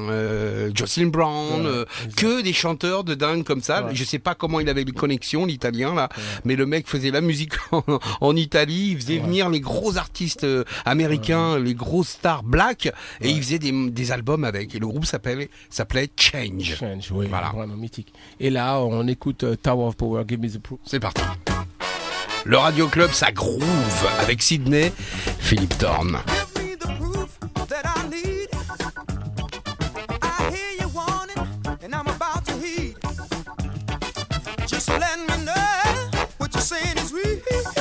Jocelyn Brown, que des chanteurs de dingue comme ça. Je sais pas comment il avait les connexions, l'italien là, mais le mec faisait la musique <laughs> en, Italie, il faisait venir les gros artistes américains, les grosses stars black, et il faisait des, albums avec. Et le groupe s'appelait s'appelait Change. Change, oui, Voilà. vraiment mythique. Et là, on écoute Tower of Power, Give Me the Proof. C'est parti. Le Radio Club, ça groove avec Sydney, Philippe Thorne. Just let me know what you're saying is real.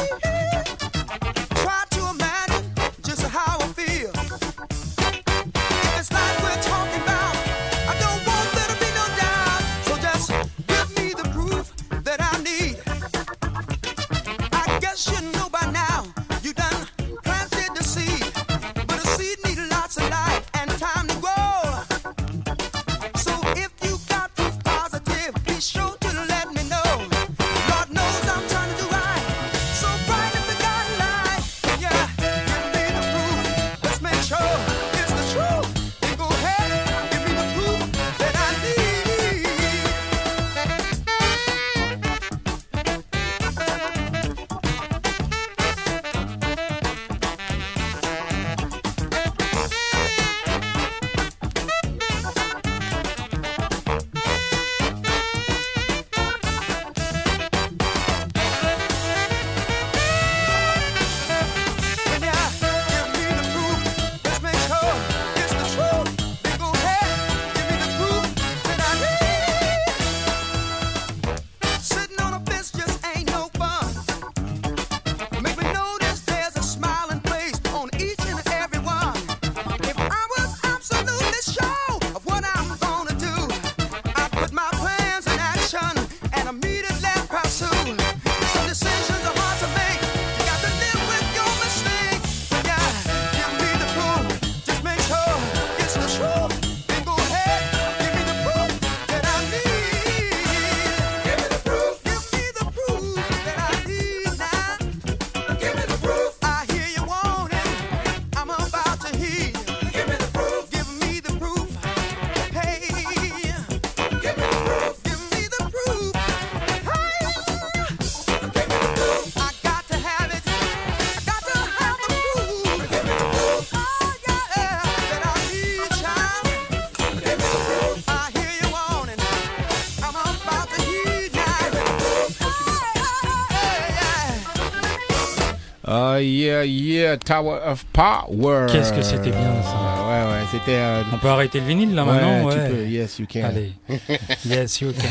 Yeah, Tower of Power. Qu'est-ce que c'était bien, ça. Euh, ouais, ouais, c'était. euh, On peut arrêter le vinyle là ouais, maintenant tu ouais. peux, yes, you can. Allez. <laughs> yes, you can.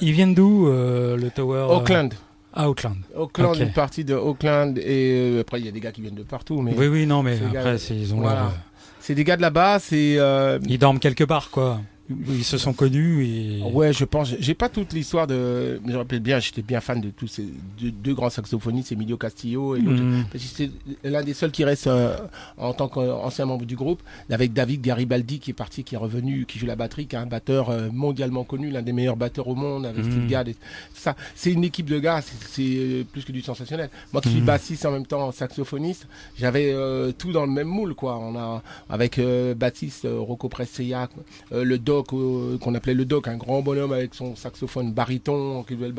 Ils viennent d'où euh, le Tower euh, Auckland. Ah, Auckland. Auckland, Ok. une partie de Auckland. Et euh, après, il y a des gars qui viennent de partout. Mais Oui, oui, non, mais après, gars- ils ont voilà. leur, euh, c'est des gars de là-bas. C'est. euh, Ils dorment quelque part, quoi. Ils se sont connus et. Ouais, je pense. J'ai pas toute l'histoire de. Mais je me rappelle bien, j'étais bien fan de tous ces deux, deux grands saxophonistes, Emilio Castillo et l'autre. Parce que c'est l'un des seuls qui reste euh, en tant qu'ancien membre du groupe, avec David Garibaldi qui est parti, qui est revenu, qui joue la batterie, qui est un batteur euh, mondialement connu, l'un des meilleurs batteurs au monde, avec Mhm. Steve Gadd. et ça, c'est une équipe de gars, c'est- euh, plus que du sensationnel. Moi qui suis Mhm. bassiste en même temps saxophoniste, j'avais euh, tout dans le même moule, quoi. On a avec bassiste Rocco Presseia, euh, le euh, qu'on appelait le doc, un grand bonhomme avec son saxophone baryton, qui jouait le.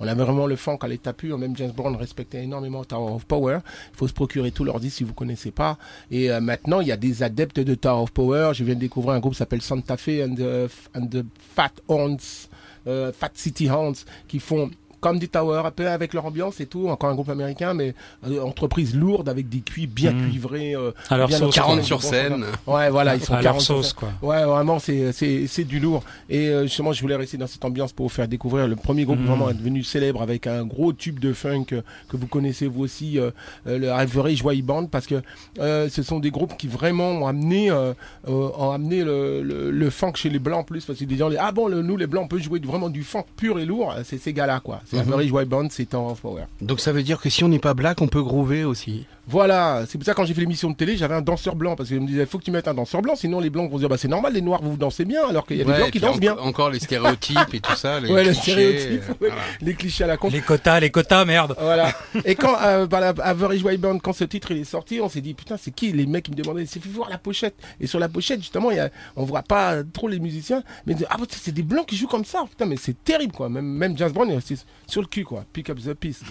On avait vraiment le funk à l'état pur. Même James Brown respectait énormément Tower of Power. Il faut se procurer tout leur disque si vous connaissez pas. Et euh, maintenant, il y a des adeptes de Tower of Power. Je viens de découvrir un groupe qui s'appelle Santa Fe and the, and the Fat Horns, euh, Fat City Horns, qui font comme du Tower, un peu avec leur ambiance et tout, encore un groupe américain, mais euh, entreprise lourde avec des cuits bien Mhm. cuivrés. Euh, À leur bien sauce. encadrant, 40 des sur scène. Ouais, voilà, ils sont À leur 40 sur sauce, quoi. Ouais, vraiment, c'est c'est c'est du lourd. Et euh, justement, je voulais rester dans cette ambiance pour vous faire découvrir le premier groupe Mhm. vraiment est devenu célèbre avec un gros tube de funk euh, que vous connaissez vous aussi, euh, euh, le Average Joy Band, parce que euh, ce sont des groupes qui vraiment ont amené euh, euh, ont amené le, le, le funk chez les blancs en plus, parce que des gens disent ah bon, le- nous les blancs on peut jouer du- vraiment du funk pur et lourd, c'est ces gars-là quoi. Mhm. Average Joy Band, c'est Tower of Power. Donc ça veut dire que si on n'est pas black, on peut groover aussi. Voilà, c'est pour ça que quand j'ai fait l'émission de télé, j'avais un danseur blanc parce qu'ils me disaient faut que tu mettes un danseur blanc, sinon les blancs vont se dire bah c'est normal, les noirs vous dansez bien, alors qu'il y a des Ouais, blancs qui dansent en- bien. Encore les stéréotypes et tout ça. Les <laughs> Ouais, clichés, stéréotype, ouais. voilà. Les clichés à la con. Les quotas, les quotas, merde. Voilà. <laughs> Et quand euh, par la Average White Band, quand ce titre il est sorti, on s'est dit putain c'est qui les mecs qui me demandaient, c'est fait voir la pochette. Et sur la pochette justement, il y a, on voit pas trop les musiciens, mais ils disent, ah bah, c'est des blancs qui jouent comme ça. Putain mais c'est terrible quoi. Même même James Brown il est sur le cul quoi. Pick up the piece.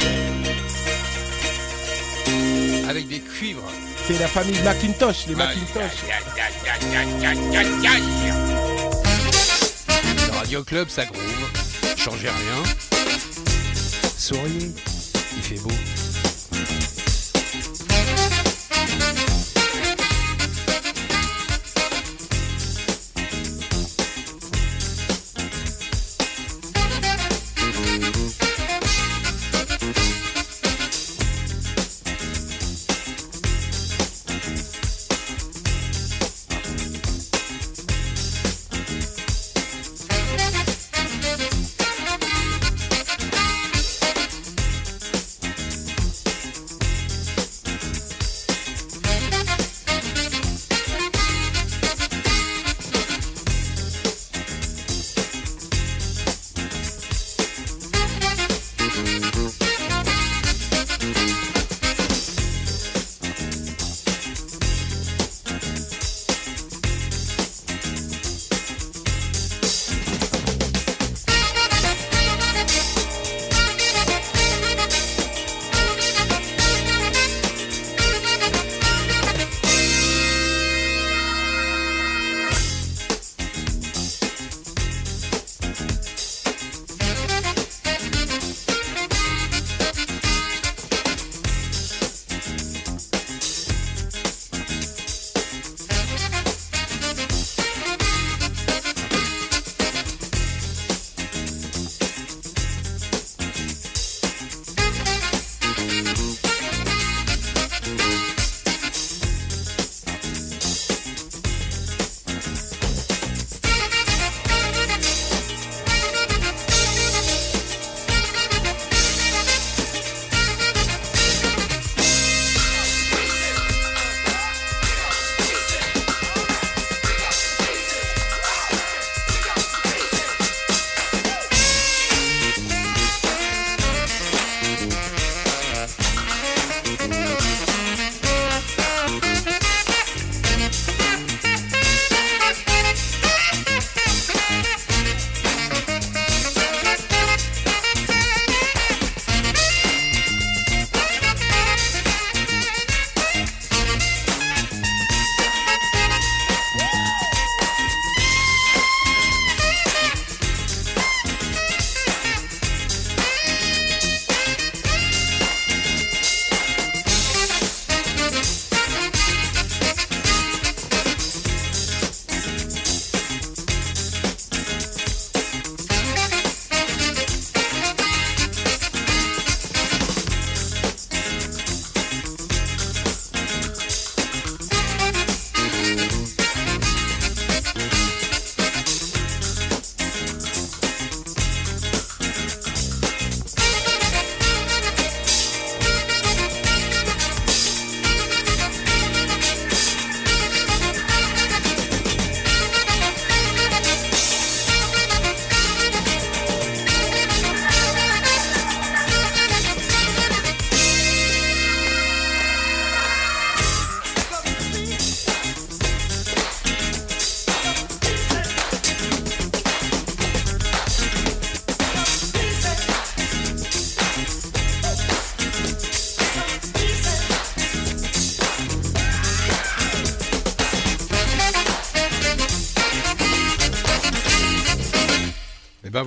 Avec des cuivres. C'est la famille Macintosh, les Macintosh. Le Radio Club, ça groove. Changez rien. Souriez. Il fait beau.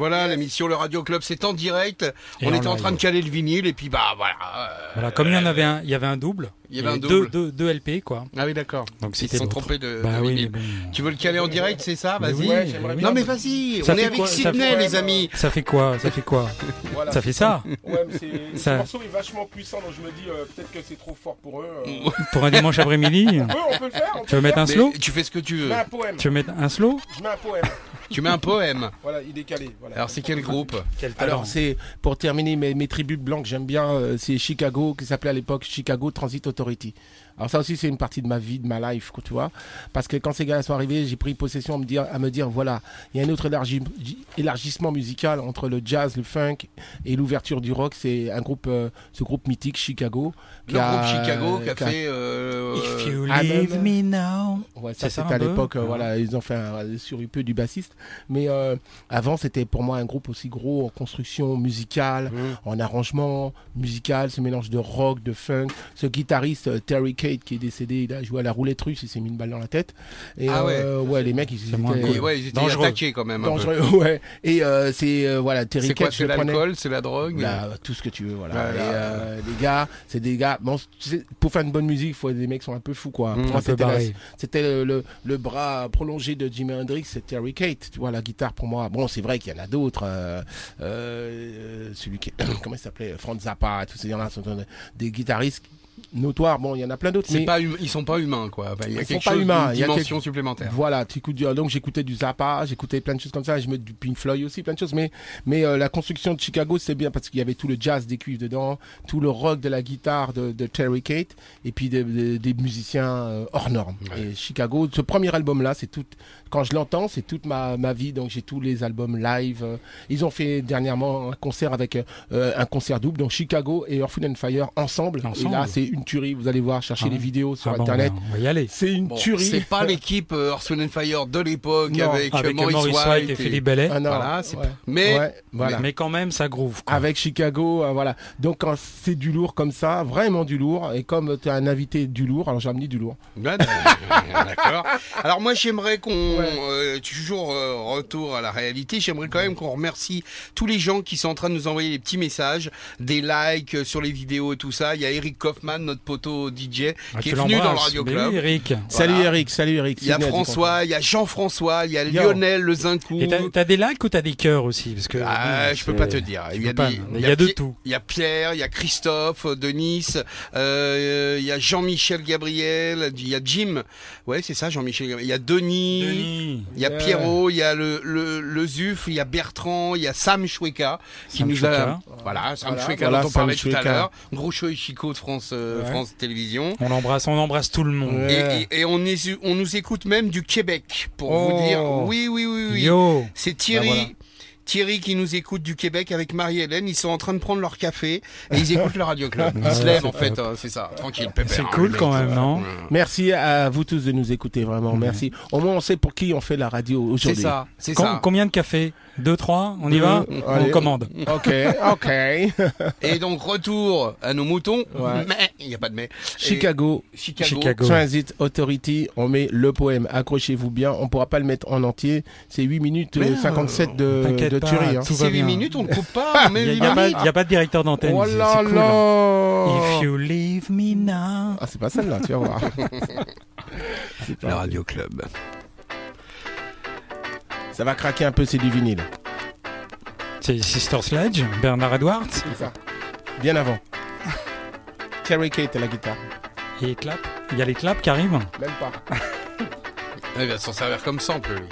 Voilà, l'émission Le Radio Club, c'est en direct. Et on en était en train de caler le vinyle et puis bah voilà. euh, Voilà, comme il y en avait un, il y avait un double. Il y avait un deux, double. deux, deux LP, quoi. Ah oui, d'accord. Donc Ils se sont trompés de, Bah de oui, vinyle. bon. Tu veux le caler en direct, c'est ça? Vas-y. Ouais, non mais vas-y, on est avec Sydney les amis. Ça fait quoi? Ça fait quoi? Voilà. Ça fait ça? Ouais, mais <laughs> ce morceau est vachement puissant, donc je me dis euh, peut-être que c'est trop fort pour eux. euh. <laughs> Pour un dimanche après-midi? Ouais, on peut le faire. On peut Tu veux mettre un slow? Mais tu fais ce que tu Je veux. mets un poème. Tu veux mettre un slow? Je mets un poème. Tu mets un poème. Voilà, il est calé. Voilà. Alors c'est quel groupe Quel Alors c'est pour terminer mes, mes tribus blancs que j'aime bien, euh, c'est Chicago qui s'appelait à l'époque Chicago Transit Authority. Alors ça aussi c'est une partie de ma vie, de ma life, quoi, tu vois, parce que quand ces gars sont arrivés, j'ai pris possession à me dire, à me dire voilà, il y a un autre élargi- élargissement musical entre le jazz, le funk et l'ouverture du rock. C'est un groupe, euh, ce groupe mythique Chicago. qui Le a- groupe Chicago qui a qui a- fait. euh, If you leave me now. Ouais, ça c'était un à peu l'époque, euh, Ouais. voilà, ils ont fait un surupeux du bassiste. Mais euh, avant, c'était pour moi un groupe aussi gros en construction musicale, en arrangement musical, ce mélange de rock, de funk. Ce guitariste euh, Terry Kate qui est décédé, il a joué à la roulette russe, il s'est mis une balle dans la tête. Et Ah ouais. euh, ouais, les mecs, ils étaient et ouais, ils étaient Dangereux. attaqués quand même. un peu. dangereux. <laughs> Ouais. Et euh, c'est euh, voilà, Terry C'est quoi C'est l'alcool, c'est la drogue. Là, tout ce que tu veux, voilà. Voilà. Et, euh, les gars, c'est des gars. Bon, tu sais, pour faire une bonne musique, il faut des mecs qui sont un peu fous, quoi. Mmh. C'était la- barré. c'était le, le, le bras prolongé de Jimi Hendrix, c'est Terry Kate. Tu vois, la guitare pour moi. Bon, c'est vrai qu'il y en a d'autres. euh, euh, celui qui, <coughs> comment il s'appelait, Franz Zappa, tous ces gens-là sont des guitaristes notoires. Bon, il y en a plein d'autres. Mais- pas ils sont pas humains quoi. Enfin, il y a Ils quelque sont pas humains, il y a quelque- supplémentaire. Voilà, donc j'écoutais du Zappa, j'écoutais plein de choses comme ça, je mets du Pink Floyd aussi, plein de choses. Mais, mais euh, la construction de Chicago, c'est bien parce qu'il y avait tout le jazz des cuivres dedans, tout le rock de la guitare de, de Terry Kate, et puis des, des- des musiciens euh, hors normes. Et Chicago, ce premier album-là, c'est tout. Quand je l'entends, c'est toute ma, ma vie. Donc j'ai tous les albums live. euh. Ils ont fait dernièrement un concert avec euh, un concert double, donc Chicago et Earth, and Fire ensemble. Ensemble. Et là, c'est une tuerie. Vous allez voir, chercher Ah les ouais. vidéos sur Ah bon, internet. on va y aller. C'est une Bon, tuerie. c'est pas <laughs> l'équipe euh, Earth, Wind and Fire de l'époque avec, euh, Avec Maurice, Maurice, White et Philippe Bellet. Ah non, Voilà, c'est ouais. Mais Ouais, voilà. Mais quand même, ça groove. quoi. Avec Chicago, euh, voilà. Donc quand c'est du lourd comme ça, vraiment du lourd, et comme tu as un invité du lourd, alors j'ai amené du lourd. Ouais, <laughs> D'accord. Alors moi j'aimerais qu'on euh, toujours euh, retour à la réalité. J'aimerais quand même qu'on remercie tous les gens qui sont en train de nous envoyer des petits messages, des likes euh, sur les vidéos et tout ça. Il y a Eric Kaufman, notre poteau DJ, Ah, qui est venu dans le. Radio Club. Eric. Salut Eric, salut Eric. Il y a François, il y a Jean-François, il y a Yo. Lionel Le Zincourt. Et t'as des likes ou t'as des cœurs aussi parce que Ah, je peux pas te dire. Il y a, des- il y a de tout. Il y a Pierre, il y a Christophe, euh, Denis, euh, il y a Jean-Michel Gabriel, il y a Jim. Ouais, c'est ça, Jean-Michel Gabriel. Il y a Denis. Denis. Il y a. Pierrot, il y a le, le, le Zuf, il y a Bertrand, il y a Sam Choueka qui Sam nous a voilà Sam Voilà, Choueka voilà, dont on Sam parlait tout à l'heure, gros show et Chico de France euh, Ouais. France Télévisions. On l'embrasse, on embrasse tout le monde. Ouais. Et, et, et on, est, on nous écoute même du Québec pour Oh. vous dire oui oui oui oui. Yo. C'est Thierry. Voilà. Thierry qui nous écoute du Québec avec Marie-Hélène, ils sont en train de prendre leur café et ils <laughs> écoutent le Radio Club. Ils se lèvent en fait, hein, c'est ça, tranquille, pépère. C'est cool quand même, euh, non. Merci à vous tous de nous écouter, vraiment. Merci. Au moins, on sait pour qui on fait la radio C'est aujourd'hui. ça, c'est Com- ça. Combien de cafés Deux, trois On y va On allez. commande. Ok, <laughs> ok. Et donc retour à nos moutons. Ouais. Mais il n'y a pas de mais. Et Chicago. Chicago. Transit Authority, on met le poème, accrochez-vous bien, on pourra pas le mettre en entier, c'est 8 minutes euh, Mais, 57 de, t'inquiète de pas, tuerie. Hein. tout C'est va 8 bien. minutes, on ne coupe pas. <laughs> Il n'y a, pas- a de directeur d'antenne. Oh là c'est cool. là If you leave me now. Ah, c'est pas celle-là, tu vas voir. <laughs> C'est pas- Le Radio Club. Ça va craquer un peu, c'est du vinyle. C'est Sister Sledge, Bernard Edwards. C'est ça. Bien avant. Terry Kate à la guitare. Et les claps. Il y a les claps qui arrivent. Même pas. <laughs> Il va s'en servir comme sample, lui.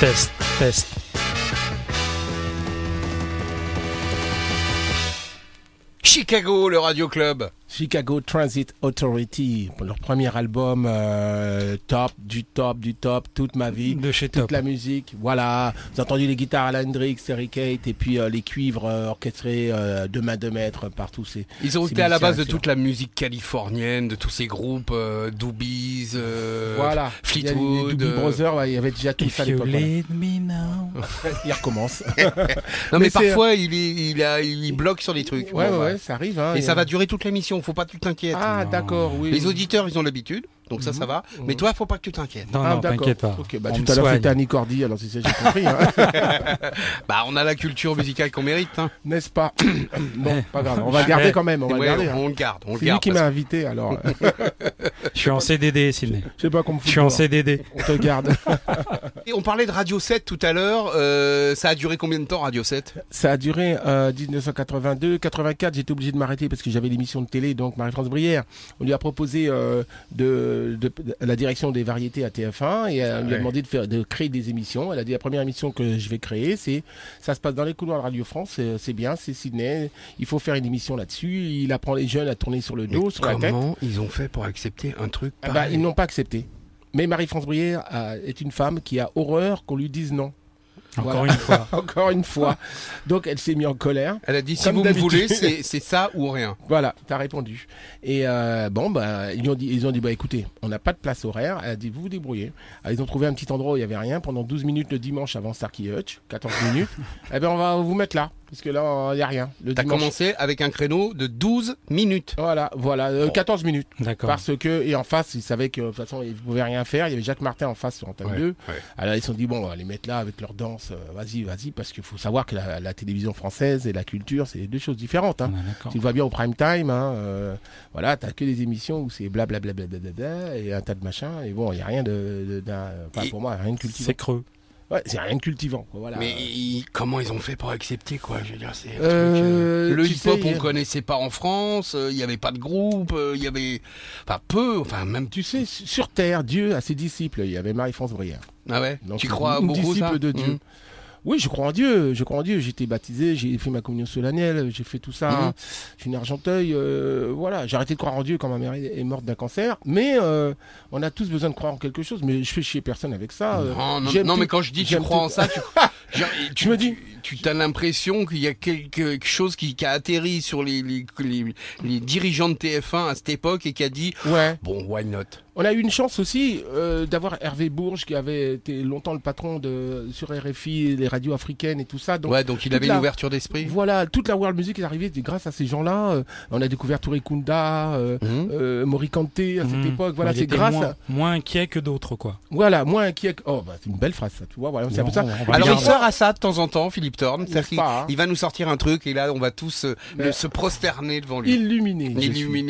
Test, test. Chicago, le Radio Club. Chicago Transit Authority, pour leur premier album, euh, top, du top, du top, toute ma vie. De chez toute Top. la musique, voilà. Vous avez entendu les guitares à Hendrix, Eric Kate, et puis euh, les cuivres euh, orchestrés euh, de main de maître par tous ces. Ils ont ces été à la base de toute la musique californienne, de tous ces groupes, euh, Doobies, euh, Voilà. Fleetwood. Doobie Brothers, ouais, il y avait déjà tout ça à l'époque. <laughs> Il recommence. <laughs> Non mais, Mais parfois il, il, a, il bloque sur des trucs. ouais, ouais, ouais, ça arrive. Hein, Et ça va durer toute l'émission, faut pas que tu t'inquiètes. Ah, d'accord, oui. Les auditeurs, ils ont l'habitude, donc ça, ça va. Mais toi, faut pas que tu t'inquiètes. Non, Ah, non, t'inquiète pas. Ok, bah, On tout à l'heure c'était Annie Cordy, alors c'est ça j'ai compris, hein. <laughs> Bah, on a la culture musicale qu'on mérite. Hein. n'est-ce pas? <coughs> Bon, pas grave, on va le garder quand même, on va Ouais, le garder. hein. on le garde, on le C'est lui qui m'a invité, alors euh, <laughs> Je suis en CDD, Sydney. je sais pas comment Je suis en CDD. On te garde. <laughs> Et on parlait de Radio 7 tout à l'heure. euh, ça a duré combien de temps Radio 7 Ça a duré euh, 1982, 84. J'étais obligé de m'arrêter parce que j'avais l'émission de télé, donc Marie-France Brière. On lui a proposé euh, de, de- de- la direction des variétés à TF1 et euh, on lui a demandé de faire, de créer des émissions. Elle a dit la première émission que je vais créer, c'est ça se passe dans les couloirs de Radio France. C'est c'est bien, c'est Sydney. Il faut faire une émission là-dessus. Il apprend les jeunes à tourner sur le dos, sur la tête. Comment ils ont fait pour accepter un truc Ah bah, ils n'ont pas accepté. Mais Marie-France Brière a- est une femme qui a horreur qu'on lui dise non. Encore Voilà. une fois. <laughs> Encore une fois. Donc elle s'est mise en colère. Elle a dit si vous me voulez, c'est c'est ça ou rien. Voilà, t'as répondu. Et euh, bon, bah, ils ont dit, ils ont dit, bah écoutez, on n'a pas de place horaire. Elle a dit, vous vous débrouillez. Alors, ils ont trouvé un petit endroit où il y avait rien pendant 12 minutes le dimanche avant Starkey Hutch, 14 minutes. <laughs> eh ben, on va vous mettre là, parce que là, il y a rien. T'as commencé avec un créneau de 12 minutes. Voilà, voilà, euh, 14 minutes. D'accord. Parce que, et en face, ils savaient que de toute façon, ils ne pouvaient rien faire. Il y avait Jacques Martin en face sur Antenne 2. Alors ils se sont dit, bon, on va les mettre là avec leur danse. euh, vas-y, vas-y, parce qu'il faut savoir que la, la télévision française et la culture, c'est deux choses différentes. Hein. D'accord. Tu le vois bien au prime time, hein, euh, voilà, t'as que des émissions où c'est blablabla et un tas de machins, et bon, il n'y a rien de, de- Et pour moi, rien de cultivant. C'est creux. Ouais, c'est rien de cultivant, quoi, voilà. Mais ils- comment ils ont fait pour accepter quoi Je veux dire, c'est Euh, euh, le hip-hop on connaissait pas en France, euh, il y avait pas de groupe, euh, il y avait, enfin peu, enfin même tu sais, sur Terre, Dieu a ses disciples. Il y avait Marie-France Brière. Ah ouais? Donc, tu crois une beaucoup disciple ça de Dieu. Mhm. Oui, je crois en Dieu, je crois en Dieu. J'ai été baptisé, j'ai fait ma communion solennelle, j'ai fait tout ça. Mhm. Je suis né Argenteuil, euh, voilà. J'ai arrêté de croire en Dieu quand ma mère est morte d'un cancer. Mais euh, on a tous besoin de croire en quelque chose. Mais je fais chier personne avec ça. euh, Non, non, j'aime non, tout- mais quand je dis tu crois tout. en ça, tu, <laughs> genre, tu me dis- tu, tu as l'impression qu'il y a quelque chose qui, qui a atterri sur les, les, les, les dirigeants de TF1 à cette époque et qui a dit Ouais. bon why not? On a eu une chance aussi euh, d'avoir Hervé Bourges qui avait été longtemps le patron de sur RFI, les radios africaines et tout ça. Donc Ouais, donc il avait la- une ouverture d'esprit. voilà, toute la world music est arrivée grâce à ces gens-là. Euh, on a découvert Touré Kunda, euh, Mhm. euh, Morikante à cette Mhm. époque. Voilà, Il c'est grâce. moins, à- moins inquiet que d'autres, quoi. Voilà, moins inquiet. que- Oh, bah, c'est une belle phrase ça. Tu vois, voilà, c'est un peu ça. Alors il sort à ça de temps en temps, Philippe Thorne. Hein il va nous sortir un truc et là on va tous euh, Mais- le- se prosterner devant lui. Illuminer C'est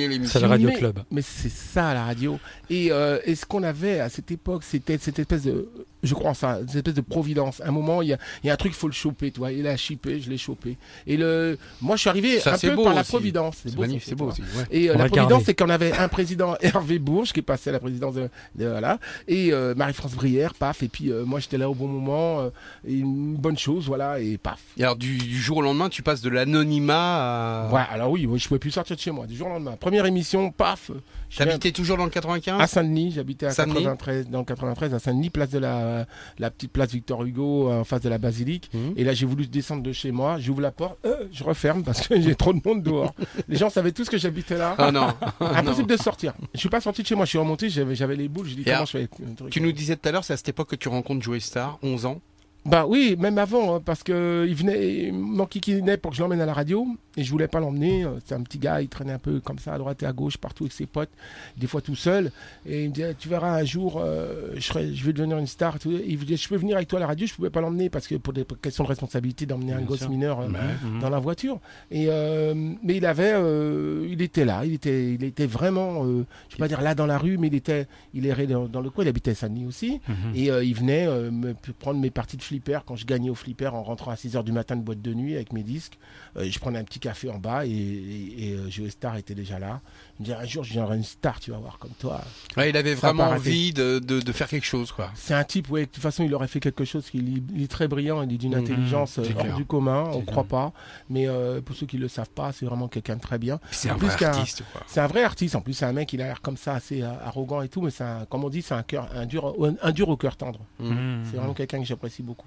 l'émission. le Radio Mais- Club. Mais c'est ça la radio. Et, euh, et ce qu'on avait à cette époque, c'était cette espèce de, je crois en ça, cette espèce de providence. À un moment, il y a, il y a un truc, il faut le choper, toi. Il a chippé, je l'ai chopé. Et le, moi, je suis arrivé Ça, un peu par la providence. C'est beau, magnifique, c'est beau tu aussi. vois. ouais. Et euh, la providence, c'est qu'on avait un président <laughs> Hervé Bourges qui est passé à la présidence de, de- voilà, et euh, Marie-France Brière, paf. Et puis euh, moi, j'étais là au bon moment, euh, et une bonne chose, voilà, et paf. Et alors du, du jour au lendemain, tu passes de l'anonymat à. Ouais, alors oui, je pouvais plus sortir de chez moi du jour au lendemain. Première émission, paf. T'habitais toujours dans le 95 À Saint-Denis, j'habitais à Saint-Denis? 93, dans le 93, à Saint-Denis, place de la, la petite place Victor Hugo, euh, en face de la basilique. Mhm. Et là, j'ai voulu descendre de chez moi, j'ouvre la porte, euh, je referme parce que <laughs> j'ai trop de monde dehors. Les gens savaient tous que j'habitais là. Ah non. <laughs> Impossible de sortir. Je suis pas sorti de chez moi, je suis remonté, j'avais, les boules, dit Et comment alors, je fais? Tu nous disais tout à l'heure, c'est à cette époque que tu rencontres Joey Star, 11 ans. Bah oui, même avant, hein, parce que il venait, il m'enquiquinait pour que je l'emmène à la radio, et je voulais pas l'emmener. euh, C'est un petit gars, il traînait un peu comme ça, à droite et à gauche, partout avec ses potes, des fois tout seul. Et il me disait, tu verras un jour, euh, je, serai, je vais devenir une star. il me disait, je peux venir avec toi à la radio, je pouvais pas l'emmener parce que pour des questions de responsabilité d'emmener un gosse mineur euh, Mhm. dans la voiture? Et euh, mais il avait, euh, il était là, il était, il était vraiment, euh, je vais pas dire là dans la rue, mais il était, il errait dans, dans le coin. Il habitait à Saint-Denis aussi. Mhm. Et euh, il venait euh, me prendre mes parties de quand je gagnais au flipper en rentrant à 6h du matin de boîte de nuit avec mes disques, euh, je prenais un petit café en bas et, et, et, euh, était déjà là. Me un jour je viendrai une star, tu vas voir comme toi. Ouais, il avait vraiment envie de, de, de faire quelque chose, quoi. C'est un type, ouais, de toute façon il aurait fait quelque chose, il, est- il est très brillant, il est d'une Mhm, intelligence euh, hors clair. du commun, on C'est croit pas. Mais euh, pour ceux qui le savent pas, c'est vraiment quelqu'un de très bien. C'est un plus vrai artiste. C'est un vrai artiste, en plus c'est un mec, il a l'air comme ça, assez euh, arrogant et tout, mais un, comme on dit, c'est un cœur, un dur, un dur au cœur tendre. Mmh. C'est vraiment quelqu'un que j'apprécie beaucoup.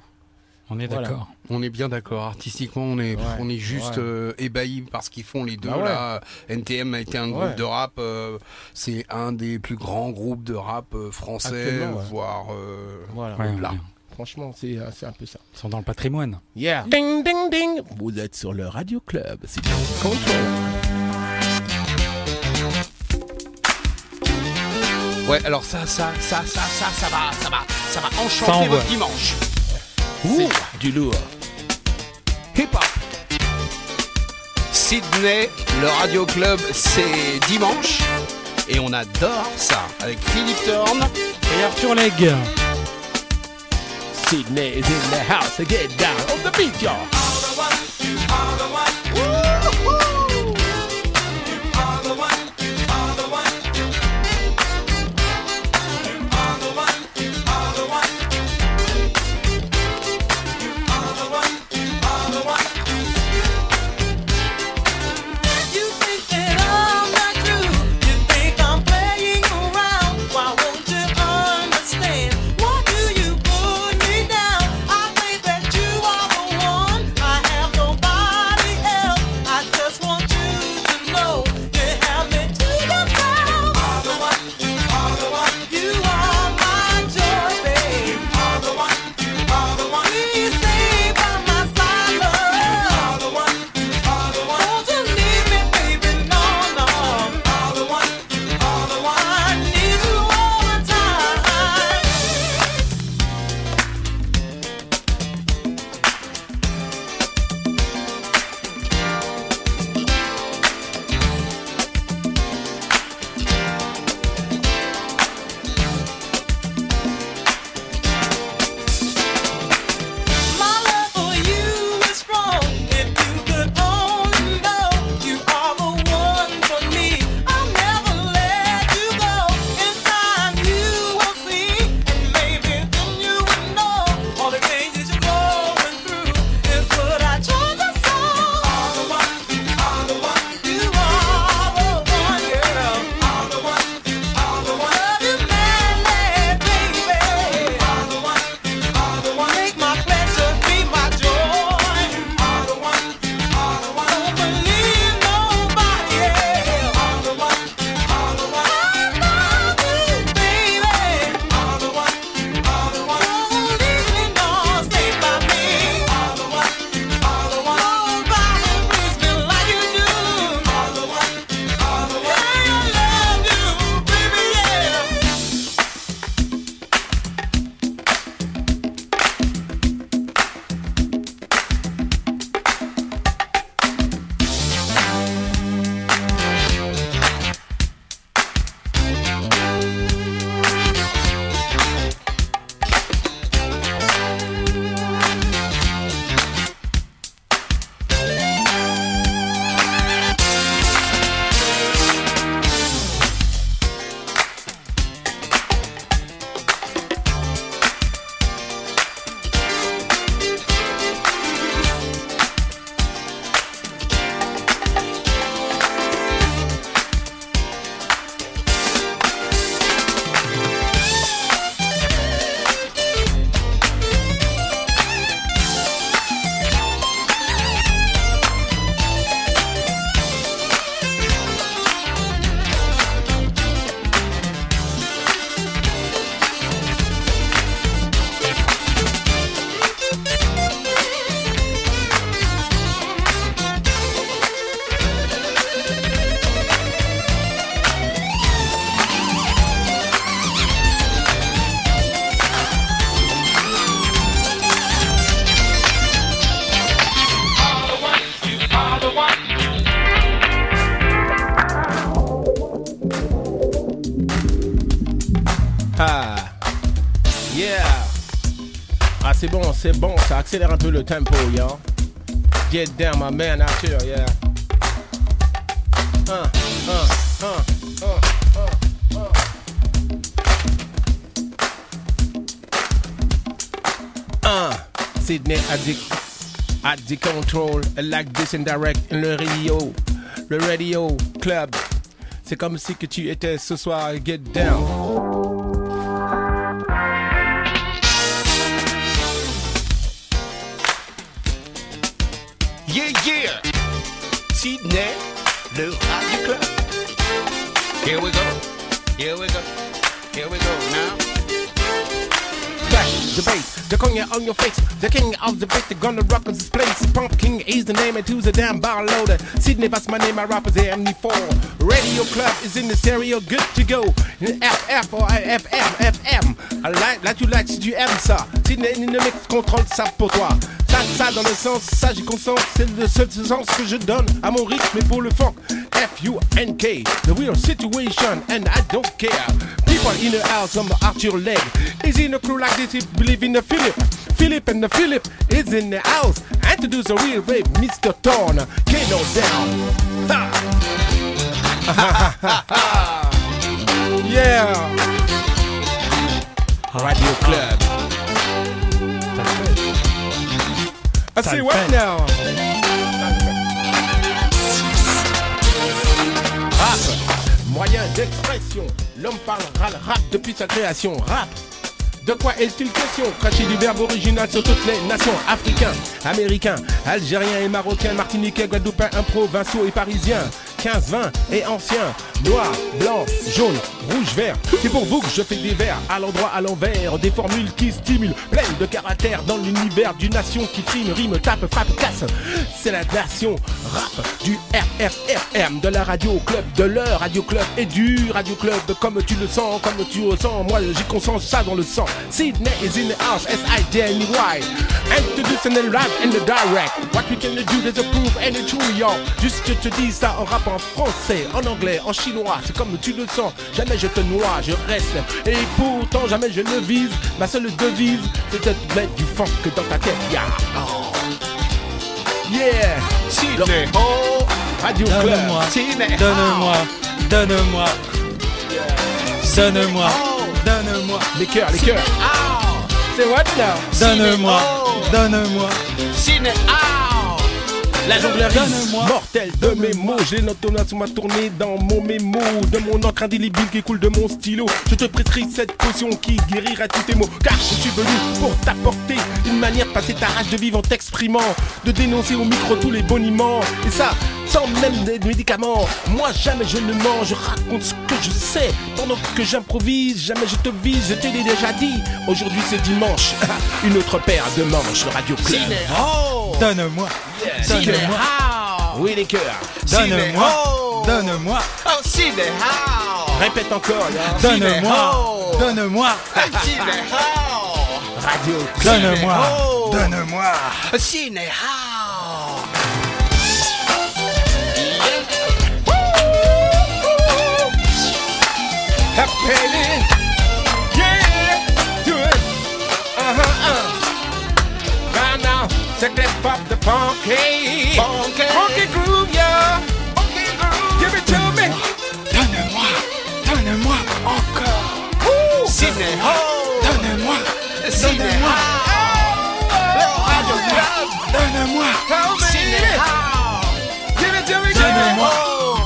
On est Voilà. d'accord. On est bien d'accord. Artistiquement, on est, Ouais, on est juste ouais. euh, ébahis par ce qu'ils font les deux. Bah ouais. là, NTM a été un groupe de rap. euh, c'est un des plus grands groupes de rap euh, français, voire. euh, Voilà. Ouais, là. ouais. Franchement, c'est c'est un peu ça. Ils sont dans le patrimoine. Yeah. Ding, ding, ding. Vous êtes sur le Radio Club. C'est Control. Ouais, alors ça, ça, ça, ça, ça, ça va, ça va, ça va enchanter votre dimanche. Ouh, du lourd. Hip Hop. Sydney, le Radio Club, c'est dimanche. Et on adore ça avec Philippe Thorne. Et Arthur Legge. Sydney is in the house. Get down on the beat, y'all. Le tempo, yo. Get down, my man, out here, yeah. Uh, uh, uh, uh, uh, uh. Sydney Addict, the control, like this and direct, le radio, le radio club. C'est comme si que tu étais ce soir, get down. The gonna rock this place. Pump King is the name, and who's the damn bar loader? Sydney, that's my name, my rappers AMD4. Radio Club is in the stereo, good to go. FF or FM, FM. Like, là tu like si tu aimes ça. Sydney mix, contrôle ça pour toi. Ça, ça dans le sens, ça j'y consens, c'est le seul sens que je donne à mon rythme et pour le funk. F-U-N-K, the real situation, and I don't care. People in the house, I'm Arthur Leg. Is in a crew like this, he believe in the Philip. Philip and the Philip is in the house. Introduce the real wave, Mr. Torn. Kano down. Ha. <laughs> yeah. Radio Club. I say what now? Moyen d'expression. L'homme parlera le rap depuis sa création. Rap. De quoi est-il question? Cracher du verbe original sur toutes les nations Africains, Américains, Algériens et Marocains Martiniquais, Guadeloupéens, Provinciaux et Parisiens 15, 20 et anciens. Noir, blanc, jaune, rouge, vert. C'est pour vous que je fais des vers À l'endroit, à l'envers Des formules qui stimulent. Pleines de caractères Dans l'univers d'une nation qui frime, rime, tape, frappe, casse. C'est la nation rap du RRRM De la radio club, de leur radio club Et du radio club. Comme tu le sens, comme tu ressens Moi j'y consens ça dans le sang. Sydney is in the house, S-I-D-N-E-Y Introducing the rap and the direct. What we can do, there's a proof and a true yo Juste te dis ça en rap en français, en anglais, en chinois. C'est comme tu le sens, jamais je te noie, je reste. Et pourtant jamais je ne vise Ma seule devise, c'est de te mettre du funk dans ta tête yeah. Oh. Yeah. Sydney, oh, Radio Club. Donne-moi, Sydney, donne-moi, donne-moi, donne-moi, donne-moi, Les cœurs, les cœurs. C'est what now donne-moi, oh. donne-moi. Sydney, oh. La jonglerie mortelle de mes mots J'ai l'automate sur ma tournée dans mon mémo. De mon encre indélébile qui coule de mon stylo. Je te prescris cette potion qui guérira tous tes maux. Car je suis venu pour t'apporter Une manière passer ta rage de vivre en t'exprimant De dénoncer au micro tous les boniments. Et ça sans même des médicaments. Moi jamais je ne mens Je raconte ce que je sais. Pendant que j'improvise Jamais je te vise Je t'ai déjà dit. Aujourd'hui c'est dimanche. <laughs> Une autre paire de manches Le Radio Club. Oh. Donne-moi, donne-moi, oh. Oui les cœurs. Donne-moi, oh. donne-moi, Oh, oh. Répète encore, donne-moi, oh. donne-moi, <laughs> oh. Radio. donne-moi, donne-moi. Oh. Happening. Yeah. Do it. Uh-huh, uh. Right now, check that pop the funky. Funky. Funky groove, yeah. Funky groove. Give it to me. Donne-moi, donne-moi encore, Sydney, oh. Donne-moi, Sydney, donne-moi, oh. Radio Club. donne-moi, Help me. Sydney, oh. Give it to me, donne-moi,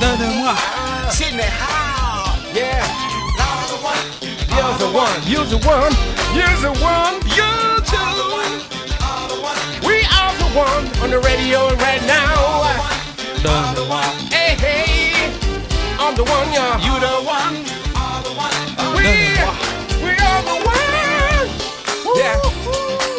girl. donne-moi. Sydney, oh. Yeah. You're the one. You're the one. You're the one. You're the one. We are the one on the radio right now. Donne-moi, Hey, hey. I'm the one, yeah. You the one. Yeah.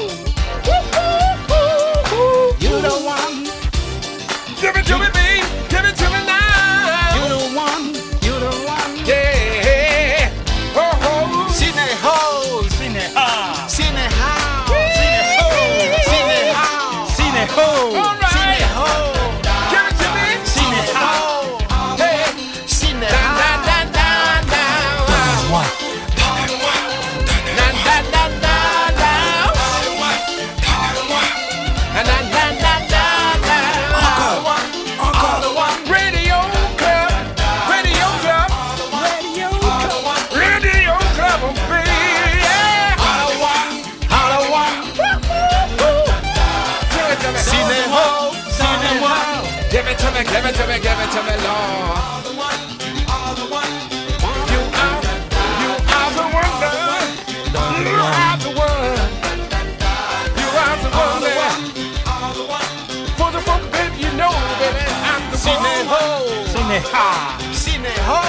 One. Cinéha. Ciného.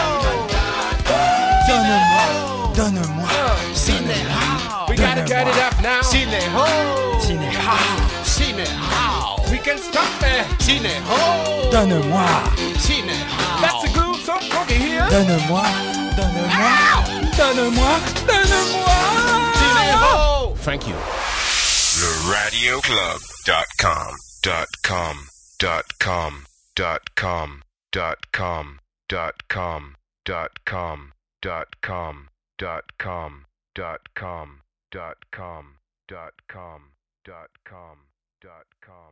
Donne-moi, donne-moi. Ciného. We gotta get it up now. Ciného. Cinéha. Ciného. We can stop there. Ciného. Donne-moi, Ciného. That's the groove, so funky here. donne-moi, donne-moi, donne-moi, donne-moi. Ciného. Thank you. Le radioclub.com dot com dot com dot com dot com dot com dot com dot com dot com dot com dot com dot com dot com dot com dot com